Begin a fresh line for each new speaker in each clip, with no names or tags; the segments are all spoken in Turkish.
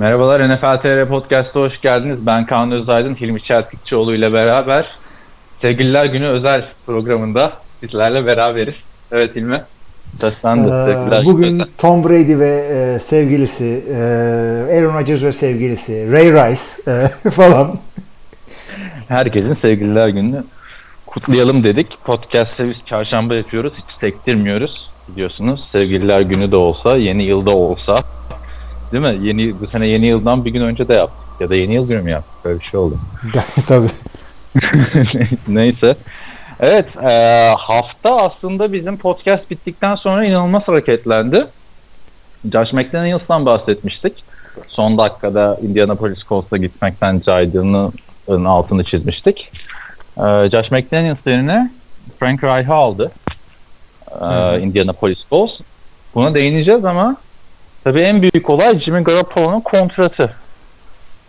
Merhabalar NFL TR Podcast'a hoş geldiniz. Ben Kaan Özaydın, Hilmi Çeltikçioğlu ile beraber Sevgililer Günü özel programında sizlerle beraberiz. Evet Hilmi. Seslendi.
Ee, bugün Tom Brady ve e, sevgilisi, e, Aaron Rodgers ve sevgilisi, Ray Rice e, falan.
Herkesin Sevgililer Günü'nü kutlayalım dedik. Podcast'ı biz çarşamba yapıyoruz. Hiç sektirmiyoruz. Biliyorsunuz Sevgililer Günü de olsa, yeni yılda olsa Değil mi? Yeni bu sene yeni yıldan bir gün önce de yaptık. Ya da yeni yıl günü mü yaptık? Böyle bir şey oldu.
Tabii.
Neyse. Evet, e, hafta aslında bizim podcast bittikten sonra inanılmaz hareketlendi. Josh McDaniels'tan bahsetmiştik. Son dakikada Indianapolis Colts'a gitmekten caydığının altını çizmiştik. E, Josh McDaniels yerine Frank Reich'ı aldı. E, Indianapolis Colts. Buna değineceğiz ama Tabii en büyük olay Jimmy Garoppolo'nun kontratı.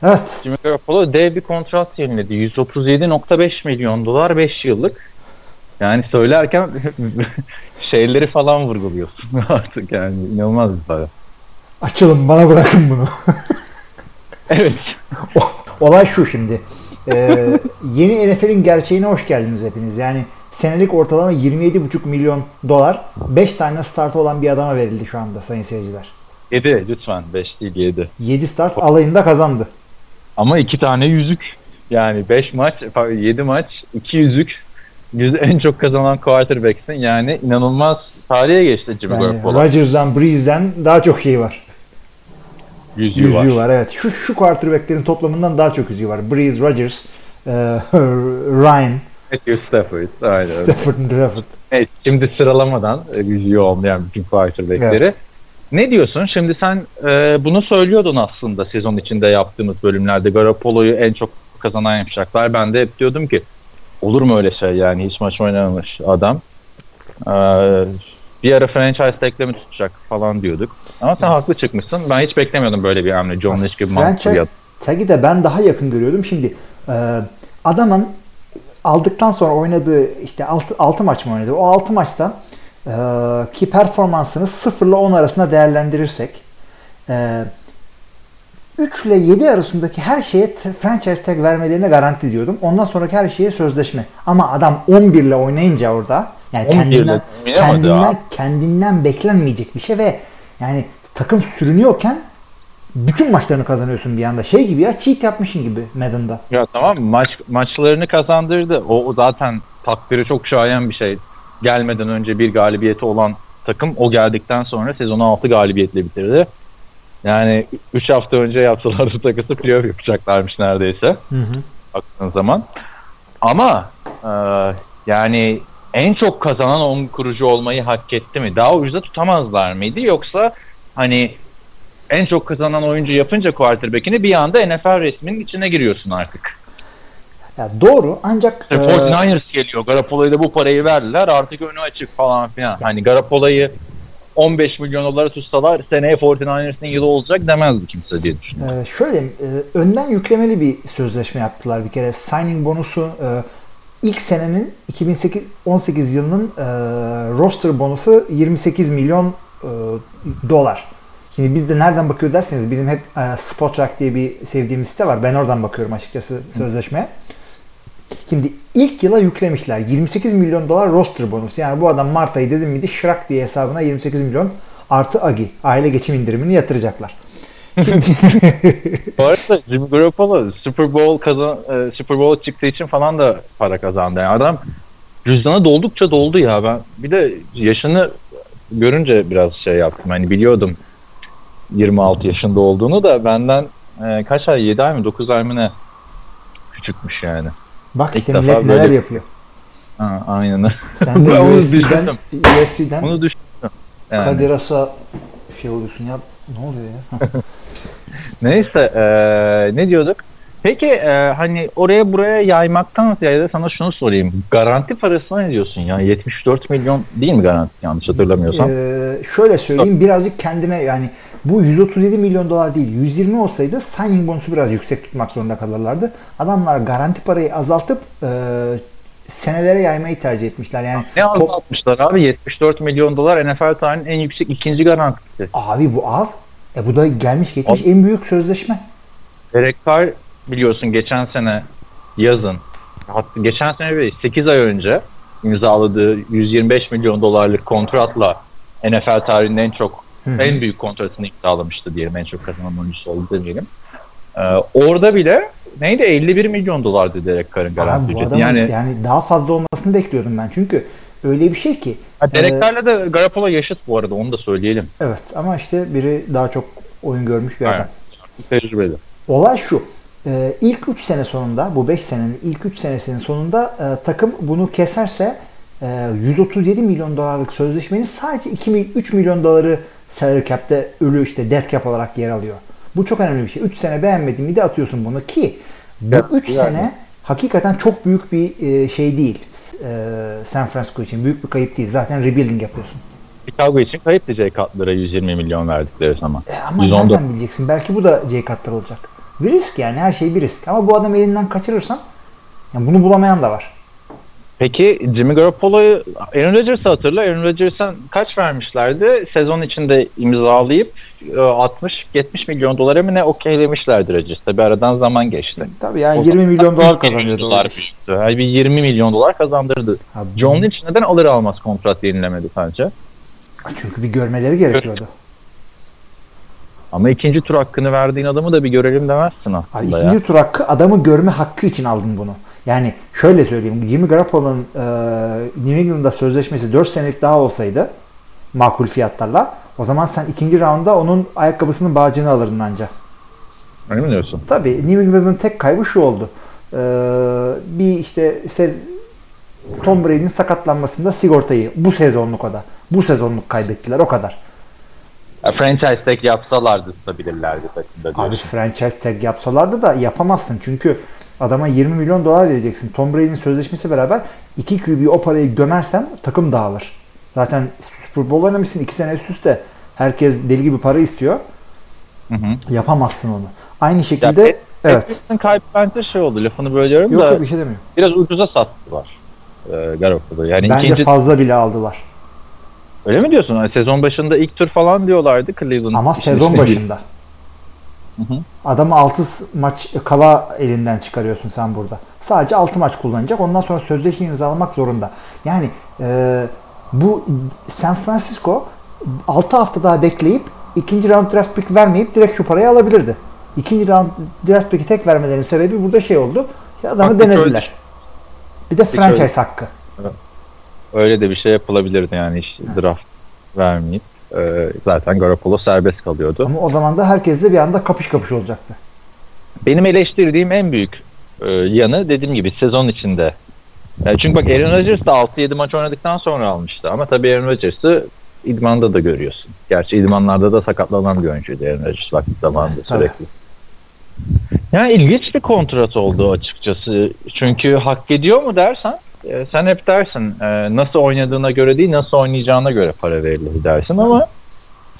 Evet.
Jimmy Garoppolo dev bir kontrat yeniledi. 137.5 milyon dolar 5 yıllık. Yani söylerken şeyleri falan vurguluyorsun artık yani inanılmaz bir para.
Açılın bana bırakın bunu.
evet.
olay şu şimdi. Ee, yeni NFL'in gerçeğine hoş geldiniz hepiniz. Yani senelik ortalama 27,5 milyon dolar 5 tane startı olan bir adama verildi şu anda sayın seyirciler.
7 lütfen 5 değil 7.
7 start alayında kazandı.
Ama 2 tane yüzük. Yani 5 maç, 7 maç, 2 yüzük. En çok kazanan quarterback'sin. Yani inanılmaz tarihe geçti Jimmy yani Garoppolo.
Rodgers'dan, Breeze'den daha çok şey var.
Yüzüğü, yüzüğü var.
var. evet. Şu şu quarterback'lerin toplamından daha çok yüzüğü var. Breeze, Rodgers, e, Ryan,
Matthew Stafford. Aynen.
Stafford, Stafford.
Evet, şimdi sıralamadan e, yüzüğü olmayan bütün quarterback'leri. Evet. Ne diyorsun? Şimdi sen e, bunu söylüyordun aslında sezon içinde yaptığımız bölümlerde. Garoppolo'yu en çok kazanan yapacaklar. Ben de hep diyordum ki olur mu öyle şey yani hiç maç oynamamış adam. E, bir ara franchise teklemi tutacak falan diyorduk. Ama sen yes. haklı çıkmışsın. Ben hiç beklemiyordum böyle bir hamle. John Lynch gibi
Franchise tag'i de ben daha yakın görüyordum. Şimdi e, adamın aldıktan sonra oynadığı işte 6, 6 maç mı oynadı? O 6 maçta e, ki performansını 0 ile 10 arasında değerlendirirsek e, 3 ile 7 arasındaki her şeye franchise tag vermelerine garanti diyordum. Ondan sonraki her şeye sözleşme. Ama adam 11 ile oynayınca orada yani kendinden kendinden, kendinden beklenmeyecek bir şey ve yani takım sürünüyorken bütün maçlarını kazanıyorsun bir anda. Şey gibi ya cheat yapmışın gibi Madden'da.
Ya tamam maç maçlarını kazandırdı. O, o zaten takdiri çok şayan bir şey gelmeden önce bir galibiyeti olan takım o geldikten sonra sezonu 6 galibiyetle bitirdi. Yani 3 hafta önce yaptılar bu takısı playoff yapacaklarmış neredeyse. Hı hı. Baktığın zaman. Ama e, yani en çok kazanan 10 kurucu olmayı hak etti mi? Daha ucuza tutamazlar mıydı? Yoksa hani en çok kazanan oyuncu yapınca quarterback'ini bir anda NFL resminin içine giriyorsun artık.
Ya doğru ancak...
E, 49ers e... geliyor. Garoppolo'ya da bu parayı verdiler. Artık önü açık falan filan. Hani Garoppolo'yu 15 milyon dolara tutsalar seneye 49ers'ın yılı olacak demezdi kimse diye düşünüyorum.
Ee, şöyle e, önden yüklemeli bir sözleşme yaptılar bir kere. Signing bonusu e, ilk senenin 2018 yılının e, roster bonusu 28 milyon e, dolar. Şimdi biz de nereden bakıyor derseniz bizim hep e, Spotrac diye bir sevdiğimiz site var. Ben oradan bakıyorum açıkçası sözleşmeye. Hı. Şimdi ilk yıla yüklemişler. 28 milyon dolar roster bonus. Yani bu adam Mart ayı dedim miydi şırak diye hesabına 28 milyon artı AGI aile geçim indirimini yatıracaklar.
bu arada Jimmy Garoppolo Super Bowl kazan e, Super Bowl çıktığı için falan da para kazandı. Yani adam cüzdanı doldukça doldu ya ben. Bir de yaşını görünce biraz şey yaptım. Hani biliyordum 26 yaşında olduğunu da benden e, kaç ay 7 ay mı 9 ay mı ne küçükmüş yani.
Bak işte millet neler böyle... yapıyor.
Ha, aynen.
Sen de UFC'den, UFC'den
Bunu düşündüm.
Yani. Kadir As'a şey oluyorsun ya. Ne oluyor ya?
Neyse ee, ne diyorduk? Peki e, hani oraya buraya yaymaktan ziyade sana şunu sorayım. Garanti parasına ne diyorsun ya? 74 milyon değil mi garanti yanlış hatırlamıyorsam? Ee,
şöyle söyleyeyim birazcık kendine yani bu 137 milyon dolar değil 120 olsaydı signing bonusu biraz yüksek tutmak zorunda kalırlardı. Adamlar garanti parayı azaltıp e, senelere yaymayı tercih etmişler. Yani
ne azaltmışlar abi 74 milyon dolar NFL tarihinin en yüksek ikinci garantisi.
Abi bu az. E bu da gelmiş geçmiş en büyük sözleşme.
Derek Carr biliyorsun geçen sene yazın hatta geçen sene değil 8 ay önce imzaladığı 125 milyon dolarlık kontratla NFL tarihinin en çok
Hı hı.
en büyük kontratını imzalamıştı diyelim. En çok kazanan oyuncusu oldu demeyelim. Ee, orada bile neydi 51 milyon dolardı Derek Carr'ın
Abi
garanti ücreti.
yani,
Yani,
daha fazla olmasını bekliyordum ben. Çünkü öyle bir şey ki.
ha, Derek
e,
da Garoppolo yaşıt bu arada onu da söyleyelim.
Evet ama işte biri daha çok oyun görmüş bir adam.
Aynen. Tecrübeli.
Olay şu. e, ilk 3 sene sonunda bu 5 senenin ilk 3 senesinin sonunda e, takım bunu keserse e, 137 milyon dolarlık sözleşmenin sadece 2 mil- 3 milyon doları salary cap'te ölü işte dead cap olarak yer alıyor. Bu çok önemli bir şey. 3 sene beğenmedin mi de atıyorsun bunu ki bu
Evet,
3
yani.
sene hakikaten çok büyük bir e, şey değil. E, San Francisco için büyük bir kayıp değil. Zaten rebuilding yapıyorsun.
Chicago için kayıptı Jay Cutler'a 120 milyon verdikleri zaman.
E, ama
114.
nereden bileceksin? Belki bu da Jay Cutler olacak. Bir risk yani her şey bir risk. Ama bu adam elinden kaçırırsan yani bunu bulamayan da var.
Peki Jimmy Garoppolo'yu Aaron Rodgers'ı hatırla. Aaron Rodgers'a kaç vermişlerdi? Sezon içinde imzalayıp e, 60-70 milyon dolara mı ne okeylemişlerdi Rodgers. Tabi aradan zaman geçti.
Tabii yani
O
20
zaman
milyon dolar
20
kazanıyordu.
dolar. Yani bir 20 milyon dolar kazandırdı.
Ha,
John Lynch neden alır almaz kontrat yenilemedi sence?
Çünkü bir görmeleri gerekiyordu.
Ama ikinci tur hakkını verdiğin adamı da bir görelim demezsin
Abi
aslında
ikinci
ya.
tur hakkı adamı görme hakkı için aldın bunu. Yani şöyle söyleyeyim. Jimmy Garoppolo'nun e, New England'da sözleşmesi 4 senelik daha olsaydı makul fiyatlarla o zaman sen ikinci rounda onun ayakkabısının bağcığını alırdın anca.
Öyle mi diyorsun?
Tabii New England'ın tek kaybı şu oldu. Ee, bir işte se- Tom Brady'nin sakatlanmasında sigortayı bu sezonluk o da. Bu sezonluk kaybettiler o kadar.
Ya, franchise tag yapsalardı tutabilirlerdi
Abi franchise tag yapsalardı da yapamazsın. Çünkü adama 20 milyon dolar vereceksin. Tom Brady'nin sözleşmesi beraber 2 QB o parayı gömersen takım dağılır. Zaten Super Bowl oynamışsın 2 sene üst üste. Herkes deli gibi para istiyor.
Hı hı.
Yapamazsın onu. Aynı
Ya,
şekilde
Pat-
evet.
Patriots'ın kaybı bence şey oldu lafını bölüyorum
Yok
da
yok bir şey demiyorum.
biraz ucuza sattılar e, Garoppolo'yu. Yani
Bence
ikinci
fazla bile aldılar.
öyle mi diyorsun? Yani sezon başında ilk tur falan diyorlardı Cleveland.
Ama sezon başında.
Hı hı.
Adamı 6 maç kala elinden çıkarıyorsun sen burada. Sadece 6 maç kullanacak. Ondan sonra sözleşme imzalamak zorunda. Yani e, bu San Francisco 6 hafta daha bekleyip ikinci round draft pick vermeyip direkt şu parayı alabilirdi. İkinci round draft pick'i tek vermelerinin sebebi burada şey oldu. Adamı
Bak,
denediler. Bir de
öyle.
franchise hakkı.
Öyle de bir şey yapılabilirdi yani işte draft vermeyip e, zaten Garoppolo serbest kalıyordu.
Ama o zaman da herkesle bir anda kapış kapış olacaktı.
Benim eleştirdiğim en büyük e, yanı dediğim gibi sezon içinde. Çünkü bak Aaron Rodgers da 6-7 maç oynadıktan sonra almıştı. Ama tabii Aaron Rodgers'ı idmanda da görüyorsun. Gerçi idmanlarda da sakatlanan bir oyuncuydu Aaron Rodgers vakti zamanında
Tabii.
sürekli. Yani ilginç bir kontrat oldu açıkçası. Çünkü hak ediyor mu dersen e, sen hep dersin e, nasıl oynadığına göre değil nasıl oynayacağına göre para verilir dersin ama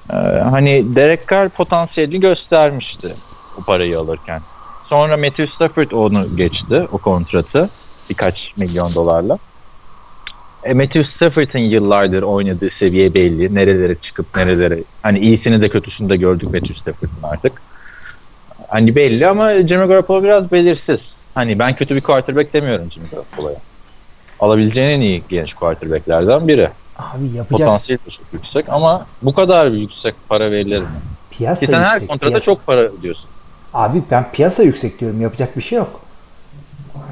e, hani Derek Carr potansiyelini göstermişti o parayı alırken. Sonra Matthew Stafford onu geçti o kontratı birkaç milyon dolarla. E, Matthew Stafford'ın yıllardır oynadığı seviye belli. Nerelere çıkıp nerelere hani iyisini de kötüsünü de gördük Matthew Stafford'ın artık. Hani belli ama Jimmy Garoppolo biraz belirsiz. Hani ben kötü bir quarterback demiyorum Jimmy Garoppolo'ya. Alabileceğin en iyi genç quarterbacklerden biri.
Abi yapacak
Potansiyel de çok yüksek ama bu kadar bir yüksek para verilir mi?
piyasa
Ki sen her
yüksek,
kontrata
piyasa.
çok para ödüyorsun.
Abi ben piyasa yüksek diyorum. Yapacak bir şey yok.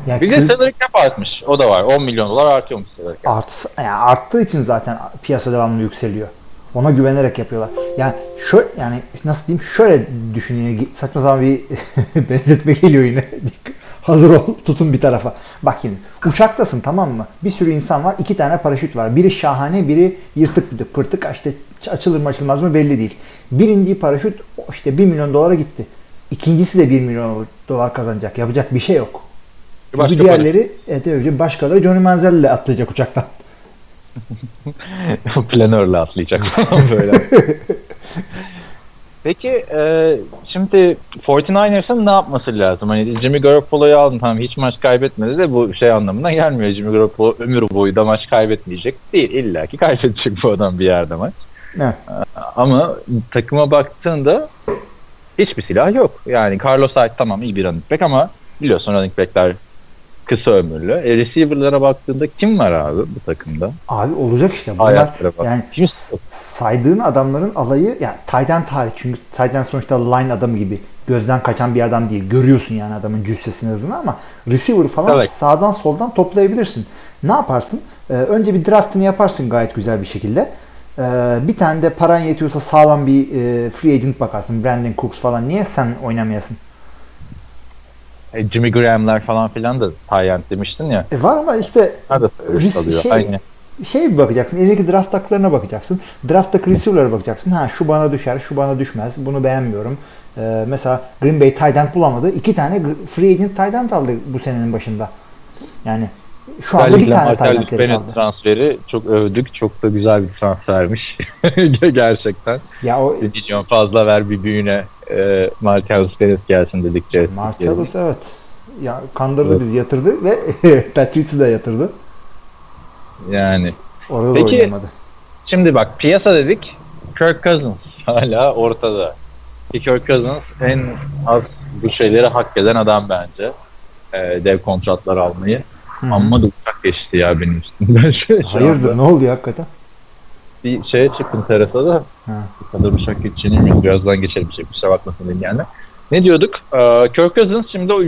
Ya
Bir de
kül-
salary cap artmış. O da var. 10 milyon dolar artıyormuş salary cap.
Art, yani arttığı için zaten piyasa devamlı yükseliyor. Ona güvenerek yapıyorlar. Yani şöyle yani nasıl diyeyim şöyle düşünün saçma sapan bir benzetme geliyor yine. Hazır ol tutun bir tarafa. Bak şimdi uçaktasın tamam mı? Bir sürü insan var. iki tane paraşüt var. Biri şahane biri yırtık bir pırtık işte açılır mı açılmaz mı belli değil. Birinci paraşüt işte 1 milyon dolara gitti. İkincisi de 1 milyon dolar kazanacak. Yapacak bir şey yok.
Başka
Bu diğerleri evet, evet, başkaları Johnny Manziel ile atlayacak uçaktan.
Planörle atlayacak falan böyle. Peki e, şimdi 49ers'ın ne yapması lazım? Hani Jimmy Garoppolo'yu aldın tamam hiç maç kaybetmedi de bu şey anlamına gelmiyor. Jimmy Garoppolo ömür boyu da maç kaybetmeyecek değil. İlla ki kaybedecek bu adam bir yerde maç.
Evet.
Ama takıma baktığında hiçbir silah yok. Yani Carlos Hyde tamam iyi bir running back ama biliyorsun running backler kısa ömürlü. E, receiver'lara baktığında kim var abi bu takımda?
Abi olacak işte. Bunlar yani
Kim-
saydığın adamların alayı yani end hariç çünkü end sonuçta line adamı gibi gözden kaçan bir adam değil. Görüyorsun yani adamın cüssesini hızını ama receiver falan
Evet.
sağdan soldan toplayabilirsin. Ne yaparsın? Ee, önce bir draftını yaparsın gayet güzel bir şekilde. Ee, bir tane de paran yetiyorsa sağlam bir e, free agent bakarsın. Brandon Cooks falan. Niye sen oynamayasın?
E, Jimmy Graham'ler falan filan da Tayland demiştin ya.
E var ama işte risk şey,
Aynı.
şey bir bakacaksın. Elindeki draft haklarına bakacaksın. Drafttaki receiver'lara bakacaksın. Ha şu bana düşer, şu bana düşmez. Bunu beğenmiyorum. Ee, mesela Green Bay tight end bulamadı. İki tane free agent tight end aldı bu senenin başında. Yani şu anda bir
Özellikle
tane
Martellus
endleri
Bennett
kaldı.
transferi çok övdük. Çok da güzel bir transfermiş. Gerçekten.
Ya o
Bir milyon fazla ver bir büyüne e, Martellus Bennett gelsin dedikçe.
Martellus evet. Ya kandırdı
Evet.
bizi yatırdı ve Patriots'ı da yatırdı.
Yani.
Orada da
Peki-
oynamadı.
Şimdi bak piyasa dedik. Kirk Cousins hala ortada. Ki Kirk Cousins en az bu şeyleri hak eden adam bence. E, dev kontratlar almayı.
Hı.
Amma da uçak geçti ya benim üstümden.
Hayırdır ne oluyor hakikaten?
Bir şeye çıktım terasa da
Ha.
kadar uçak geçeceğini bilmiyorum. Birazdan geçelim. Şey, kusura bakmasın dinleyenler. Ne diyorduk? Ee, Kirk Cousins şimdi o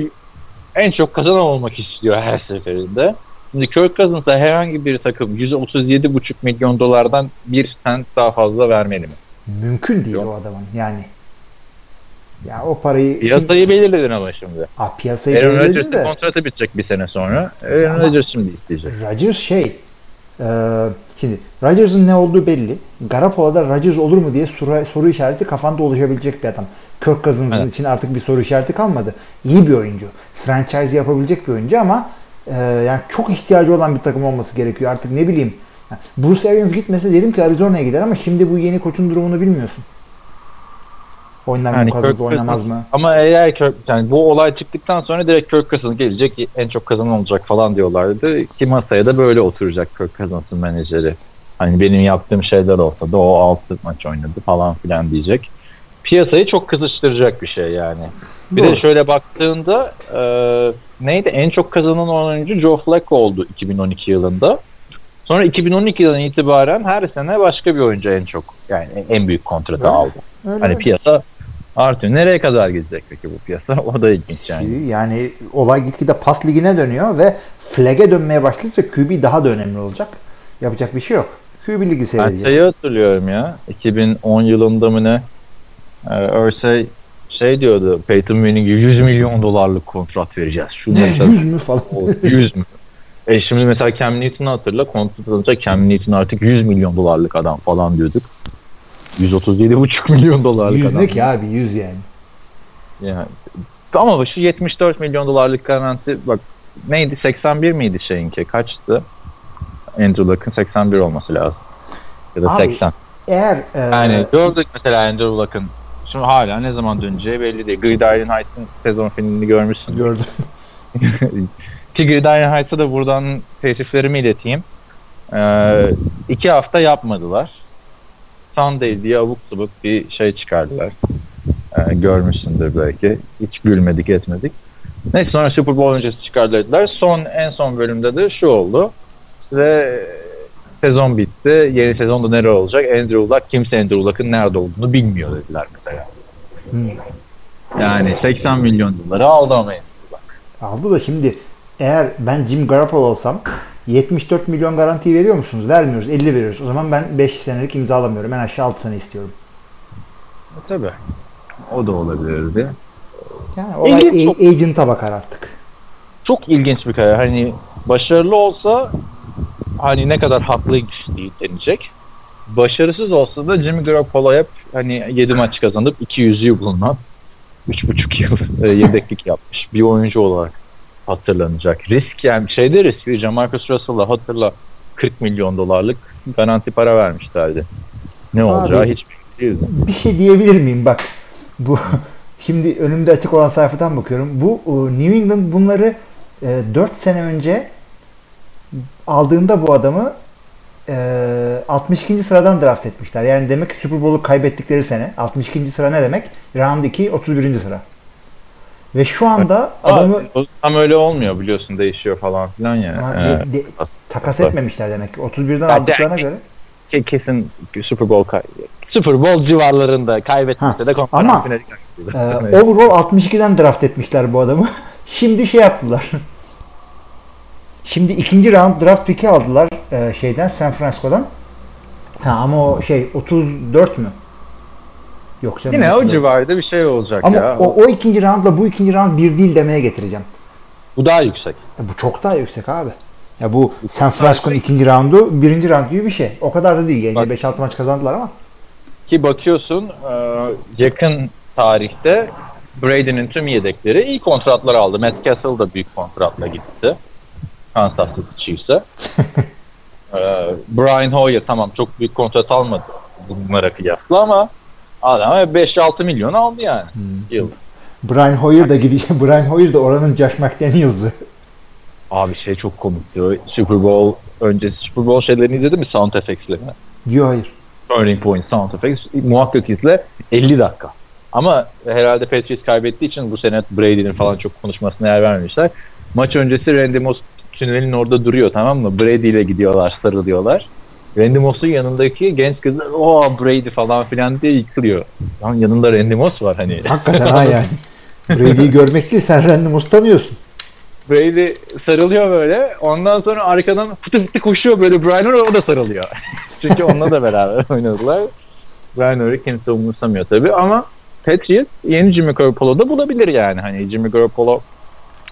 en çok kazanan olmak istiyor her seferinde. Şimdi Kirk Cousins'a herhangi bir takım 137,5 milyon dolardan bir sent daha fazla vermeli mi?
Mümkün değil
Yok.
o adamın yani. Ya o parayı
Piyasayı belirledin ama şimdi.
Aa, piyasayı
Aaron
belirledin de
kontratı bitecek bir sene sonra. Aaron Rodgers şimdi isteyecek.
Rodgers şey e, şimdi Rodgers'ın ne olduğu belli. Garoppolo'da Rodgers olur mu diye soru, soru işareti kafanda oluşabilecek bir adam. Kirk Cousins'ın
Evet.
için artık bir soru işareti kalmadı. İyi bir oyuncu. Franchise yapabilecek bir oyuncu ama e, yani çok ihtiyacı olan bir takım olması gerekiyor. Artık ne bileyim. Bruce Arians gitmese dedim ki Arizona'ya gider ama şimdi bu yeni koçun durumunu bilmiyorsun. Oynar mı
Yani
Cousins,
Kirk
oynamaz mı?
Ama eğer Kirk, yani bu olay çıktıktan sonra direkt Kirk Cousins gelecek en çok kazanan olacak falan diyorlardı. Ki masaya da böyle oturacak Kirk Cousins'ın menajeri. Hani benim yaptığım şeyler olsa da o 6 maç oynadı falan filan diyecek. Piyasayı çok kızıştıracak bir şey yani. Bir
Doğru.
de şöyle baktığında e, neydi en çok kazanan oyuncu Joe Flacco oldu 2012 yılında. Sonra 2012 yılından itibaren her sene başka bir oyuncu en çok yani en büyük kontratı
Öyle.
aldı.
Öyle
Hani
öyle.
piyasa artıyor. Nereye kadar gidecek peki bu piyasa? O da ilginç yani.
Yani olay gitgide pas ligine dönüyor ve flag'e dönmeye başlayınca QB daha da önemli olacak. Yapacak bir şey yok. QB ligi
Ben
seyredeceğiz.
şeyi hatırlıyorum ya. 2010 yılında mı ne? Ee, Örsey şey diyordu. Peyton Manning'e 100 milyon dolarlık kontrat vereceğiz. Şunu
Ne,
mesela
100 mü falan.
o 100 mü? E şimdi mesela Cam Newton'u hatırla. Kontrat alınca Cam Newton artık 100 milyon dolarlık adam falan diyorduk. 137,5 milyon dolarlık
100
adam.
ne ki abi 100 yani.
Yani. Ama şu 74 milyon dolarlık garanti bak neydi 81 miydi şeyinki kaçtı? Andrew Luck'ın 81 olması lazım. Ya da
Abi,
80.
Eğer e,
Yani gördük mesela Andrew Luck'ın şimdi hala ne zaman döneceği belli değil. Gridiron Heights'ın sezon finalini görmüşsün.
gördüm.
Ki Gridiron Heights'a da buradan teessüflerimi ileteyim. Ee, iki hafta yapmadılar. Sunday diye abuk subuk bir şey çıkardılar. Ee, görmüşsündür belki. Hiç gülmedik etmedik. Neyse sonra Super Bowl öncesi çıkardılar. Son en son bölümde de şu oldu. Ve sezon bitti. Yeni sezonda nere olacak? Andrew Luck kimse Andrew Luck'ın nerede olduğunu bilmiyor dediler mesela.
Hmm.
Yani 80 milyon doları aldı ama Andrew Luck.
Aldı da şimdi eğer ben Jim Garoppolo olsam 74 milyon garanti veriyor musunuz? Vermiyoruz. 50 veriyoruz. O zaman ben 5 senelik imzalamıyorum. En aşağı 6 sene istiyorum.
E, Tabii. O da olabilirdi.
Yani olay
İlginç
a- agent'a bakar artık.
çok ilginç bir karar. Hani başarılı olsa hani ne kadar diye denecek. Başarısız olsa da Jimmy Garoppolo hep hani 7 maç kazanıp 200'ü bulunan 3,5 yıl e, yedeklik yapmış bir oyuncu olarak hatırlanacak. Risk yani şeyde risk. Jamarcus Russell'a hatırla 40 milyon dolarlık garanti para vermişlerdi. Ne olacağı hiç değildi.
Bir şey diyebilir miyim? Bak bu şimdi önümde açık olan sayfadan bakıyorum. Bu e, New England bunları 4 sene önce aldığında bu adamı e, 62. sıradan draft etmişler. Yani demek ki Super Bowl'u kaybettikleri sene. 62. sıra ne demek? Round 2 31. sıra. Ve şu anda adamı
Aa, tam öyle olmuyor biliyorsun değişiyor falan filan ya.
Ha, de- de- takas etmemişler demek ki. 31'den
Ya
aldıklarına
de-
göre.
Ke- Kesin Super Bowl kay Super Bowl civarlarında kaybetmese
Ha,
de konferans
ama,
Evet.
overall 62'den draft etmişler bu adamı. Şimdi şey yaptılar. Şimdi ikinci round draft pick'i aldılar e, şeyden San Francisco'dan. Ha ama o şey 34 mü? Yok canım.
Yine o civarda bir şey olacak
Ama
ya.
o, o ikinci roundla bu ikinci round bir değil demeye getireceğim.
Bu daha yüksek.
Ya bu çok daha yüksek abi. Ya bu San Francisco'nun ikinci roundu birinci round gibi bir şey. O kadar da değil. Gece 5-6 maç kazandılar ama.
Ki bakıyorsun e, yakın tarihte Brady'nin tüm yedekleri iyi kontratlar aldı. Matt Castle da büyük kontratla gitti. Kansas City Chiefs'e. E, Brian Hoyer tamam çok büyük kontrat almadı bunlara kıyasla ama adam 5-6 milyon aldı yani yıl.
Brian Hoyer da gidiyor. Brian Hoyer da oranın Josh McDaniels'ı.
Abi şey çok komikti. O Super Bowl öncesi Super Bowl şeylerini izledin mi? Sound Effects'lerini.
Diyor hayır.
Turning Point Sound Effects muhakkak izle 50 dakika. Ama herhalde Patriots kaybettiği için bu sene Brady'nin falan çok konuşmasına yer vermemişler. Maç öncesi Randy Moss tünelin orada duruyor tamam mı? Brady ile gidiyorlar, sarılıyorlar. Randy Moss'un yanındaki genç kızlar o Brady falan filan diye yıkılıyor. Lan yanında Randy Moss var hani.
Hakikaten ha yani. Brady'yi görmek değil sen Randy Moss tanıyorsun.
Brady sarılıyor böyle. Ondan sonra arkadan fıtı fıtı koşuyor böyle Brian Hoyer o da sarılıyor. Çünkü onunla da beraber oynadılar. Brian Hoyer'ı kimse umursamıyor tabii ama Patriots yeni Jimmy Garoppolo'da bulabilir yani. Hani Jimmy Garoppolo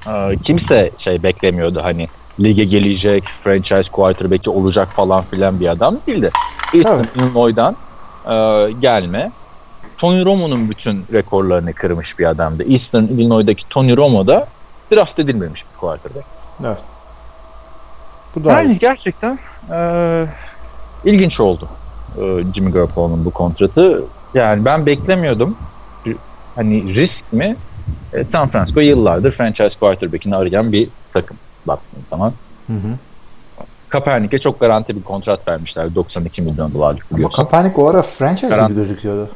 e, kimse şey beklemiyordu hani lige gelecek, franchise quarterback'i olacak falan filan bir adam değildi. Eastern Illinois'dan e, gelme. Tony Romo'nun bütün rekorlarını kırmış bir adamdı. Eastern Illinois'daki Tony Romo da draft edilmemiş bir quarterback.
Evet. Bu da
Yani gerçekten eee, ilginç oldu eee, Jimmy Garoppolo'nun bu kontratı. Yani ben beklemiyordum. Hani risk mi? E, San Francisco yıllardır franchise quarterback'ini arayan bir takım baktığın zaman.
Hı hı.
Kaepernick'e çok garanti bir kontrat vermişler. 92 milyon dolarlık
Ama
biliyorsun.
Kaepernick o ara franchise
Karan-
gibi gözüküyordu.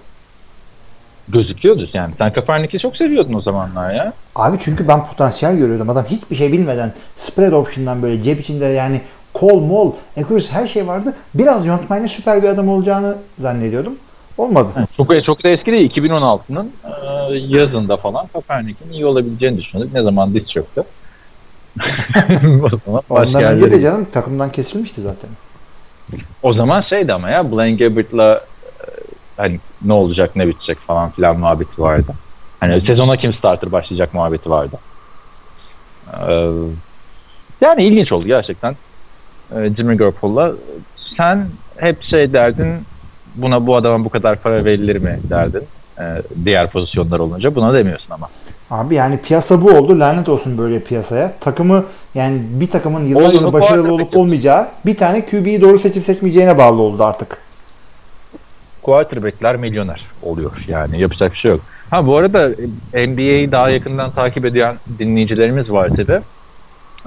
Gözüküyordu yani. Sen Kaepernick'i çok seviyordun o zamanlar ya.
Abi çünkü ben potansiyel görüyordum. Adam hiçbir şey bilmeden spread option'dan böyle cep içinde yani kol mol, accuracy her şey vardı. Biraz yontmayla süper bir adam olacağını zannediyordum. Olmadı.
Çok çok da eski değil. 2016'nın eee, yazında falan Kaepernick'in iyi olabileceğini düşünüyorduk. Ne zaman diz çöktü. o zaman
Ondan önce de canım takımdan kesilmişti zaten.
O zaman şeydi ama ya Blaine Gabbert'la e, hani ne olacak ne bitecek falan filan muhabbeti vardı. Hani sezona kim starter başlayacak muhabbeti vardı. Ee, yani ilginç oldu gerçekten. Ee, Jimmy Garoppolo'la sen hep şey derdin buna bu adama bu kadar para verilir mi derdin. Ee, diğer pozisyonlar olunca buna demiyorsun ama.
Abi yani piyasa bu oldu. Lanet olsun böyle piyasaya. Takımı yani bir takımın yıllar
Olduğunu
yılı başarılı olup olmayacağı bir tane QB'yi doğru seçip seçmeyeceğine bağlı oldu artık.
quarterback'ler milyoner oluyor yani yapacak bir şey yok. Ha bu arada NBA'yi daha yakından takip eden dinleyicilerimiz var tabi.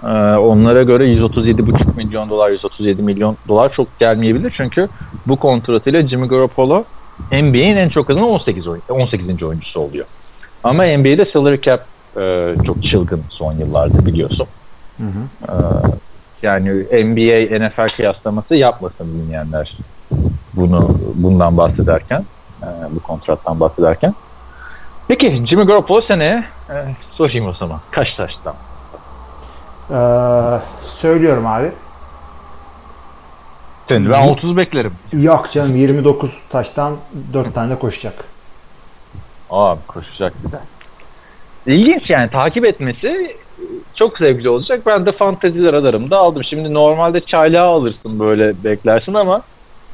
Ee, onlara göre 137,5 milyon dolar 137 milyon dolar çok gelmeyebilir çünkü bu kontratıyla Jimmy Garoppolo NBA'in en çok kazanan 18 oyun, 18. oyuncusu oluyor. Ama NBA'de salary cap e, çok çılgın son yıllarda biliyorsun.
Hı hı.
Ee, yani NBA NFL kıyaslaması yapmasın dinleyenler bunu bundan bahsederken e, bu kontrattan bahsederken. Peki Jimmy Garoppolo seneye e, sorayım o zaman. Kaç taştan?
Ee, söylüyorum abi.
Senin ben 30 beklerim.
Yok canım 29 taştan 4 tane koşacak.
Abi koşacak bir de. İlginç yani takip etmesi çok zevkli olacak. Ben de fanteziler radarımda aldım. Şimdi normalde çaylağı alırsın böyle beklersin ama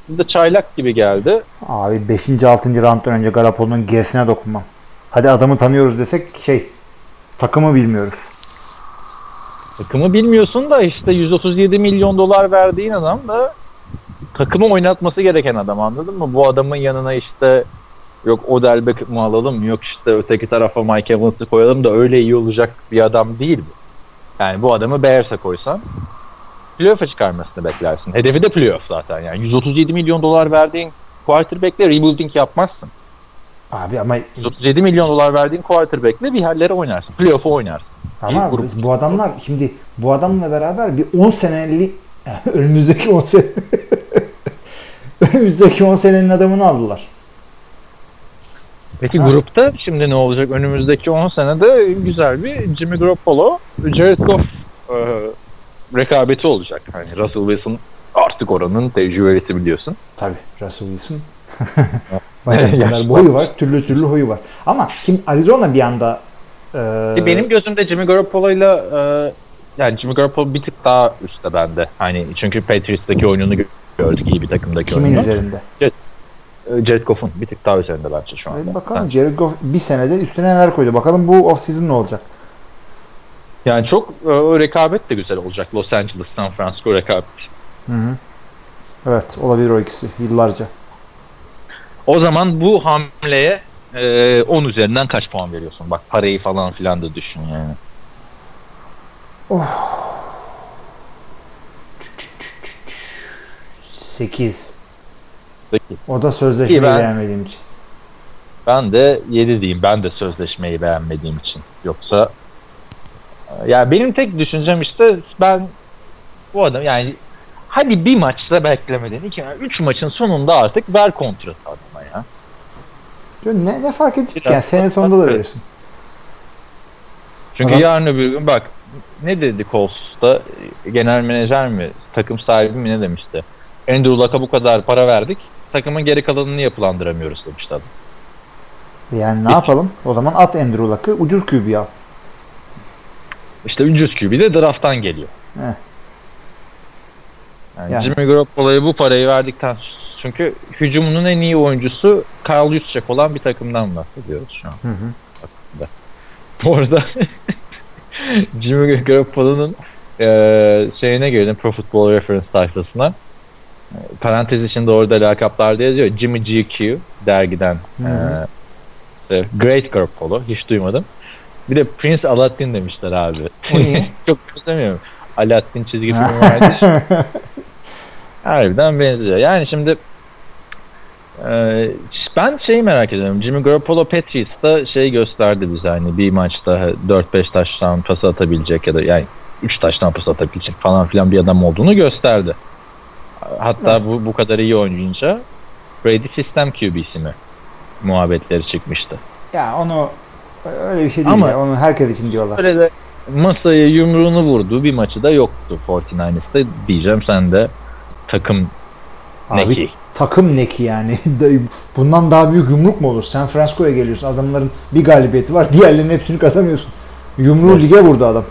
burada çaylak gibi geldi.
Abi 5. 6. rounddan önce Garoppolo'nun G'sine dokunmam. Hadi adamı tanıyoruz desek şey takımı bilmiyoruz.
Takımı bilmiyorsun da işte 137 milyon dolar verdiğin adam da takımı oynatması gereken adam anladın mı? Bu adamın yanına işte yok Odell Beckham'ı alalım yok işte öteki tarafa Mike Evans'ı koyalım da öyle iyi olacak bir adam değil bu. Yani bu adamı Bears'e koysan playoff'a çıkarmasını beklersin. Hedefi de playoff zaten yani. 137 milyon dolar verdiğin quarterback'le rebuilding yapmazsın.
Abi ama
137 milyon dolar verdiğin quarterback'le bir yerlere oynarsın. Playoff'u oynarsın.
ama
İyi grup.
bu adamlar şimdi bu adamla beraber bir 10 senelik önümüzdeki 10 sene önümüzdeki 10 senenin adamını aldılar.
Peki
Ha.
grupta şimdi ne olacak? Önümüzdeki 10 senede güzel bir Jimmy Garoppolo, Jared Goff e, rekabeti olacak. Hani Russell Wilson artık oranın tecrübelisi biliyorsun.
Tabii Russell Wilson. Bacak kadar boyu var, türlü türlü huyu var. Ama şimdi Arizona bir anda e,
Benim gözümde Jimmy Garoppolo'yla e, yani Jimmy Garoppolo bir tık daha üstte bende. Hani çünkü Patriots'taki oyununu gö- gördük iyi bir takımdaki
kimin
oyununu.
üzerinde?
E, Jared Goff'un bir tık daha üzerinde bence şu anda.
bakalım Jared Goff bir senede üstüne neler koydu. Bakalım bu off season ne olacak?
Yani çok e, rekabet de güzel olacak. Los Angeles, San Francisco rekabet.
Hı hı. Evet olabilir o ikisi yıllarca.
O zaman bu hamleye e, 10 üzerinden kaç puan veriyorsun? Bak parayı falan filan da düşün yani.
8.
Peki.
O da sözleşmeyi
İyi, ben-
beğenmediğim için.
Ben de 7 diyeyim. Ben de sözleşmeyi beğenmediğim için. Yoksa e, ya benim tek düşüncem işte ben bu adam yani hadi bir maçta beklemeden iki, üç maçın sonunda artık ver kontratı adama ya.
Ne, ne fark edecek
Biraz
yani sene sonunda da verirsin.
Çünkü
Aha.
yarın öbür gün bak ne dedi Colts'ta genel menajer mi takım sahibi mi ne demişti. Andrew Luck'a bu kadar para verdik takımın geri kalanını yapılandıramıyoruz demişti adam.
Yani ne yapalım? O zaman at Andrew Luck'ı ucuz QB al.
İşte ucuz QB de draft'tan geliyor.
Heh.
Yani,
Yani.
Jimmy Garoppolo'ya bu parayı verdikten çünkü hücumunun en iyi oyuncusu Kyle Juszczyk olan bir takımdan bahsediyoruz şu an.
Hı hı.
Bu arada Jimmy Garoppolo'nun eee şeyine göre Pro Football Reference sayfasına e, parantez içinde orada lakaplarda yazıyor. Jimmy GQ dergiden
Hı hı.
eee, işte Great Garoppolo hiç duymadım. Bir de Prince Aladdin demişler abi. Çok istemiyorum. Aladdin çizgi filmi vardı. Harbiden benziyor. Yani şimdi e, ben şeyi merak ediyorum. Jimmy Garoppolo Patriots'ta şey gösterdi bize hani bir maçta 4-5 taştan pas atabilecek ya da yani 3 taştan pas atabilecek falan filan bir adam olduğunu gösterdi. Hatta bu bu kadar iyi oynayınca Brady sistem QB'si mi muhabbetleri çıkmıştı.
Ya onu öyle bir şey değil
Ama-
ya. Onu herkes için diyorlar.
Böyle de masaya yumruğunu vurduğu bir maçı da yoktu 49ers'ta diyeceğim sen de takım
Abi
neki.
takım neki yani. Bundan daha büyük yumruk mu olur? San Francisco'ya geliyorsun. Adamların bir galibiyeti var. Diğerlerinin hepsini kazanıyorsun. Yumruğu
Evet.
lige vurdu adam.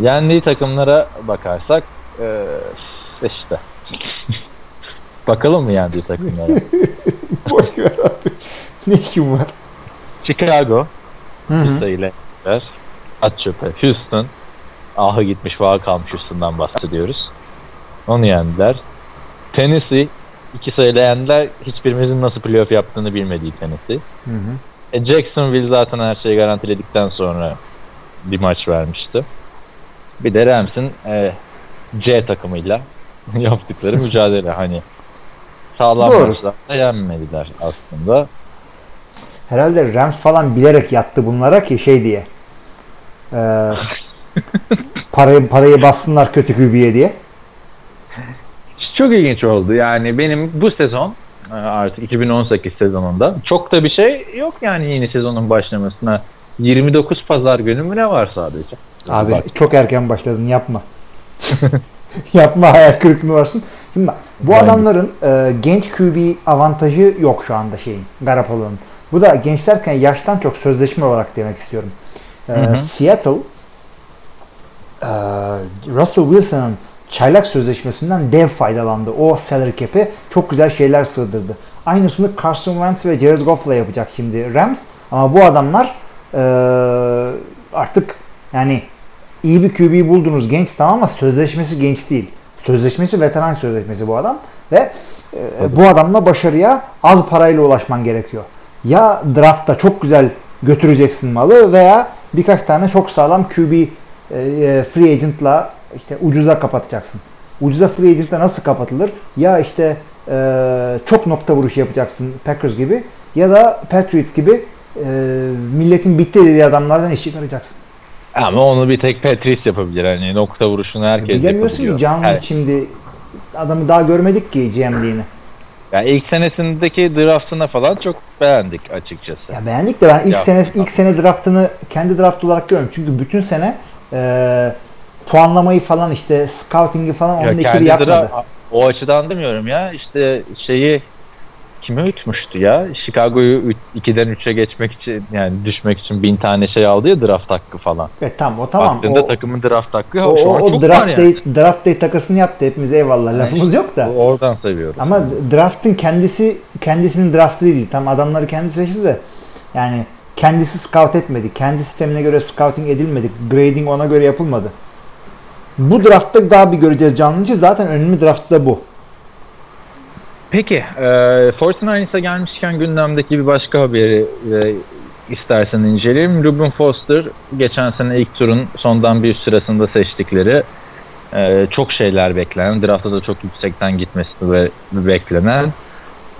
Yendiği takımlara bakarsak işte bakalım mı yendiği takımlara?
Boş ver abi. Ne kim var?
Chicago
Hı
bir sayıyla ver. At çöpe. Houston ahı gitmiş vaha kalmış Houston'dan bahsediyoruz. Onu yendiler. Tennessee iki sayıyla yendiler. Hiçbirimizin nasıl playoff yaptığını bilmediği Tennessee.
Hı hı.
E Jacksonville zaten her şeyi garantiledikten sonra bir maç vermişti. Bir de Rams'in e, C takımıyla yaptıkları mücadele hani sağlam
Doğru.
maçlarda yenmediler aslında.
Herhalde Rams falan bilerek yattı bunlara ki şey diye. Ee, parayı parayı bassınlar kötü QB'ye diye.
Çok ilginç oldu yani benim bu sezon e, artık 2018 sezonunda çok da bir şey yok yani yeni sezonun başlamasına 29 pazar günü mü ne var sadece?
Abi
Bak,
çok erken başladın yapma. yapma hayal kırıklığına varsın. Şimdi bak bu
Ben-
adamların e, genç QB avantajı yok şu anda şeyin Garoppolo'nun. Bu da genç derken yaştan çok sözleşme olarak demek istiyorum. E,
Hı hı.
Seattle e, Russell Wilson'ın çaylak sözleşmesinden dev faydalandı. O salary cap'e çok güzel şeyler sığdırdı. Aynısını Carson Wentz ve Jared Goff'la yapacak şimdi Rams. Ama bu adamlar e, artık yani iyi bir QB buldunuz genç tamam ama sözleşmesi genç değil. Sözleşmesi veteran sözleşmesi bu adam ve e, bu adamla başarıya az parayla ulaşman gerekiyor. Ya draftta çok güzel götüreceksin malı veya birkaç tane çok sağlam QB e, e, free agent'la işte ucuza kapatacaksın. Ucuza free agent'te nasıl kapatılır? Ya işte e, çok nokta vuruşu yapacaksın Packers gibi ya da Patriots gibi e, milletin bitti dediği adamlardan iş çıkaracaksın.
Ama onu bir tek Patrice yapabilir. Hani nokta vuruşunu herkes
Bilemiyorsun ki
yapabiliyor.
John
Evet.
şimdi adamı daha görmedik ki GM'liğini.
Ya ilk senesindeki draftına falan çok beğendik açıkçası.
Ya beğendik de ben ilk
Ya.
sene ilk sene draftını kendi draft olarak görüyorum. Çünkü bütün sene e, puanlamayı falan işte scouting'i falan
Ya
onun ekibi yapmadı.
dra- o açıdan demiyorum ya. İşte şeyi kime ütmüştü ya? Chicago'yu 2'den 3'e geçmek için yani düşmek için bin tane şey aldı ya draft hakkı falan.
Evet tamam o tamam.
Baktığında
O,
takımın draft hakkı
o, o, o draft
yani.
day, draft day takasını yaptı hepimiz eyvallah. Lafımız yok da.
Oradan seviyorum.
Ama draft'ın kendisi kendisinin draftı değil. Tam adamları kendisi seçti de yani kendisi scout etmedi. Kendi sistemine göre scouting edilmedi. Grading ona göre yapılmadı. Bu draftta daha bir göreceğiz canlı için. Zaten önemli draft da bu.
Peki, e, 49ers'a gelmişken gündemdeki bir başka haberi e, istersen inceleyelim. Ruben Foster geçen sene ilk turun sondan bir sırasında seçtikleri e, çok şeyler beklenen, draftta da çok yüksekten gitmesi ve beklenen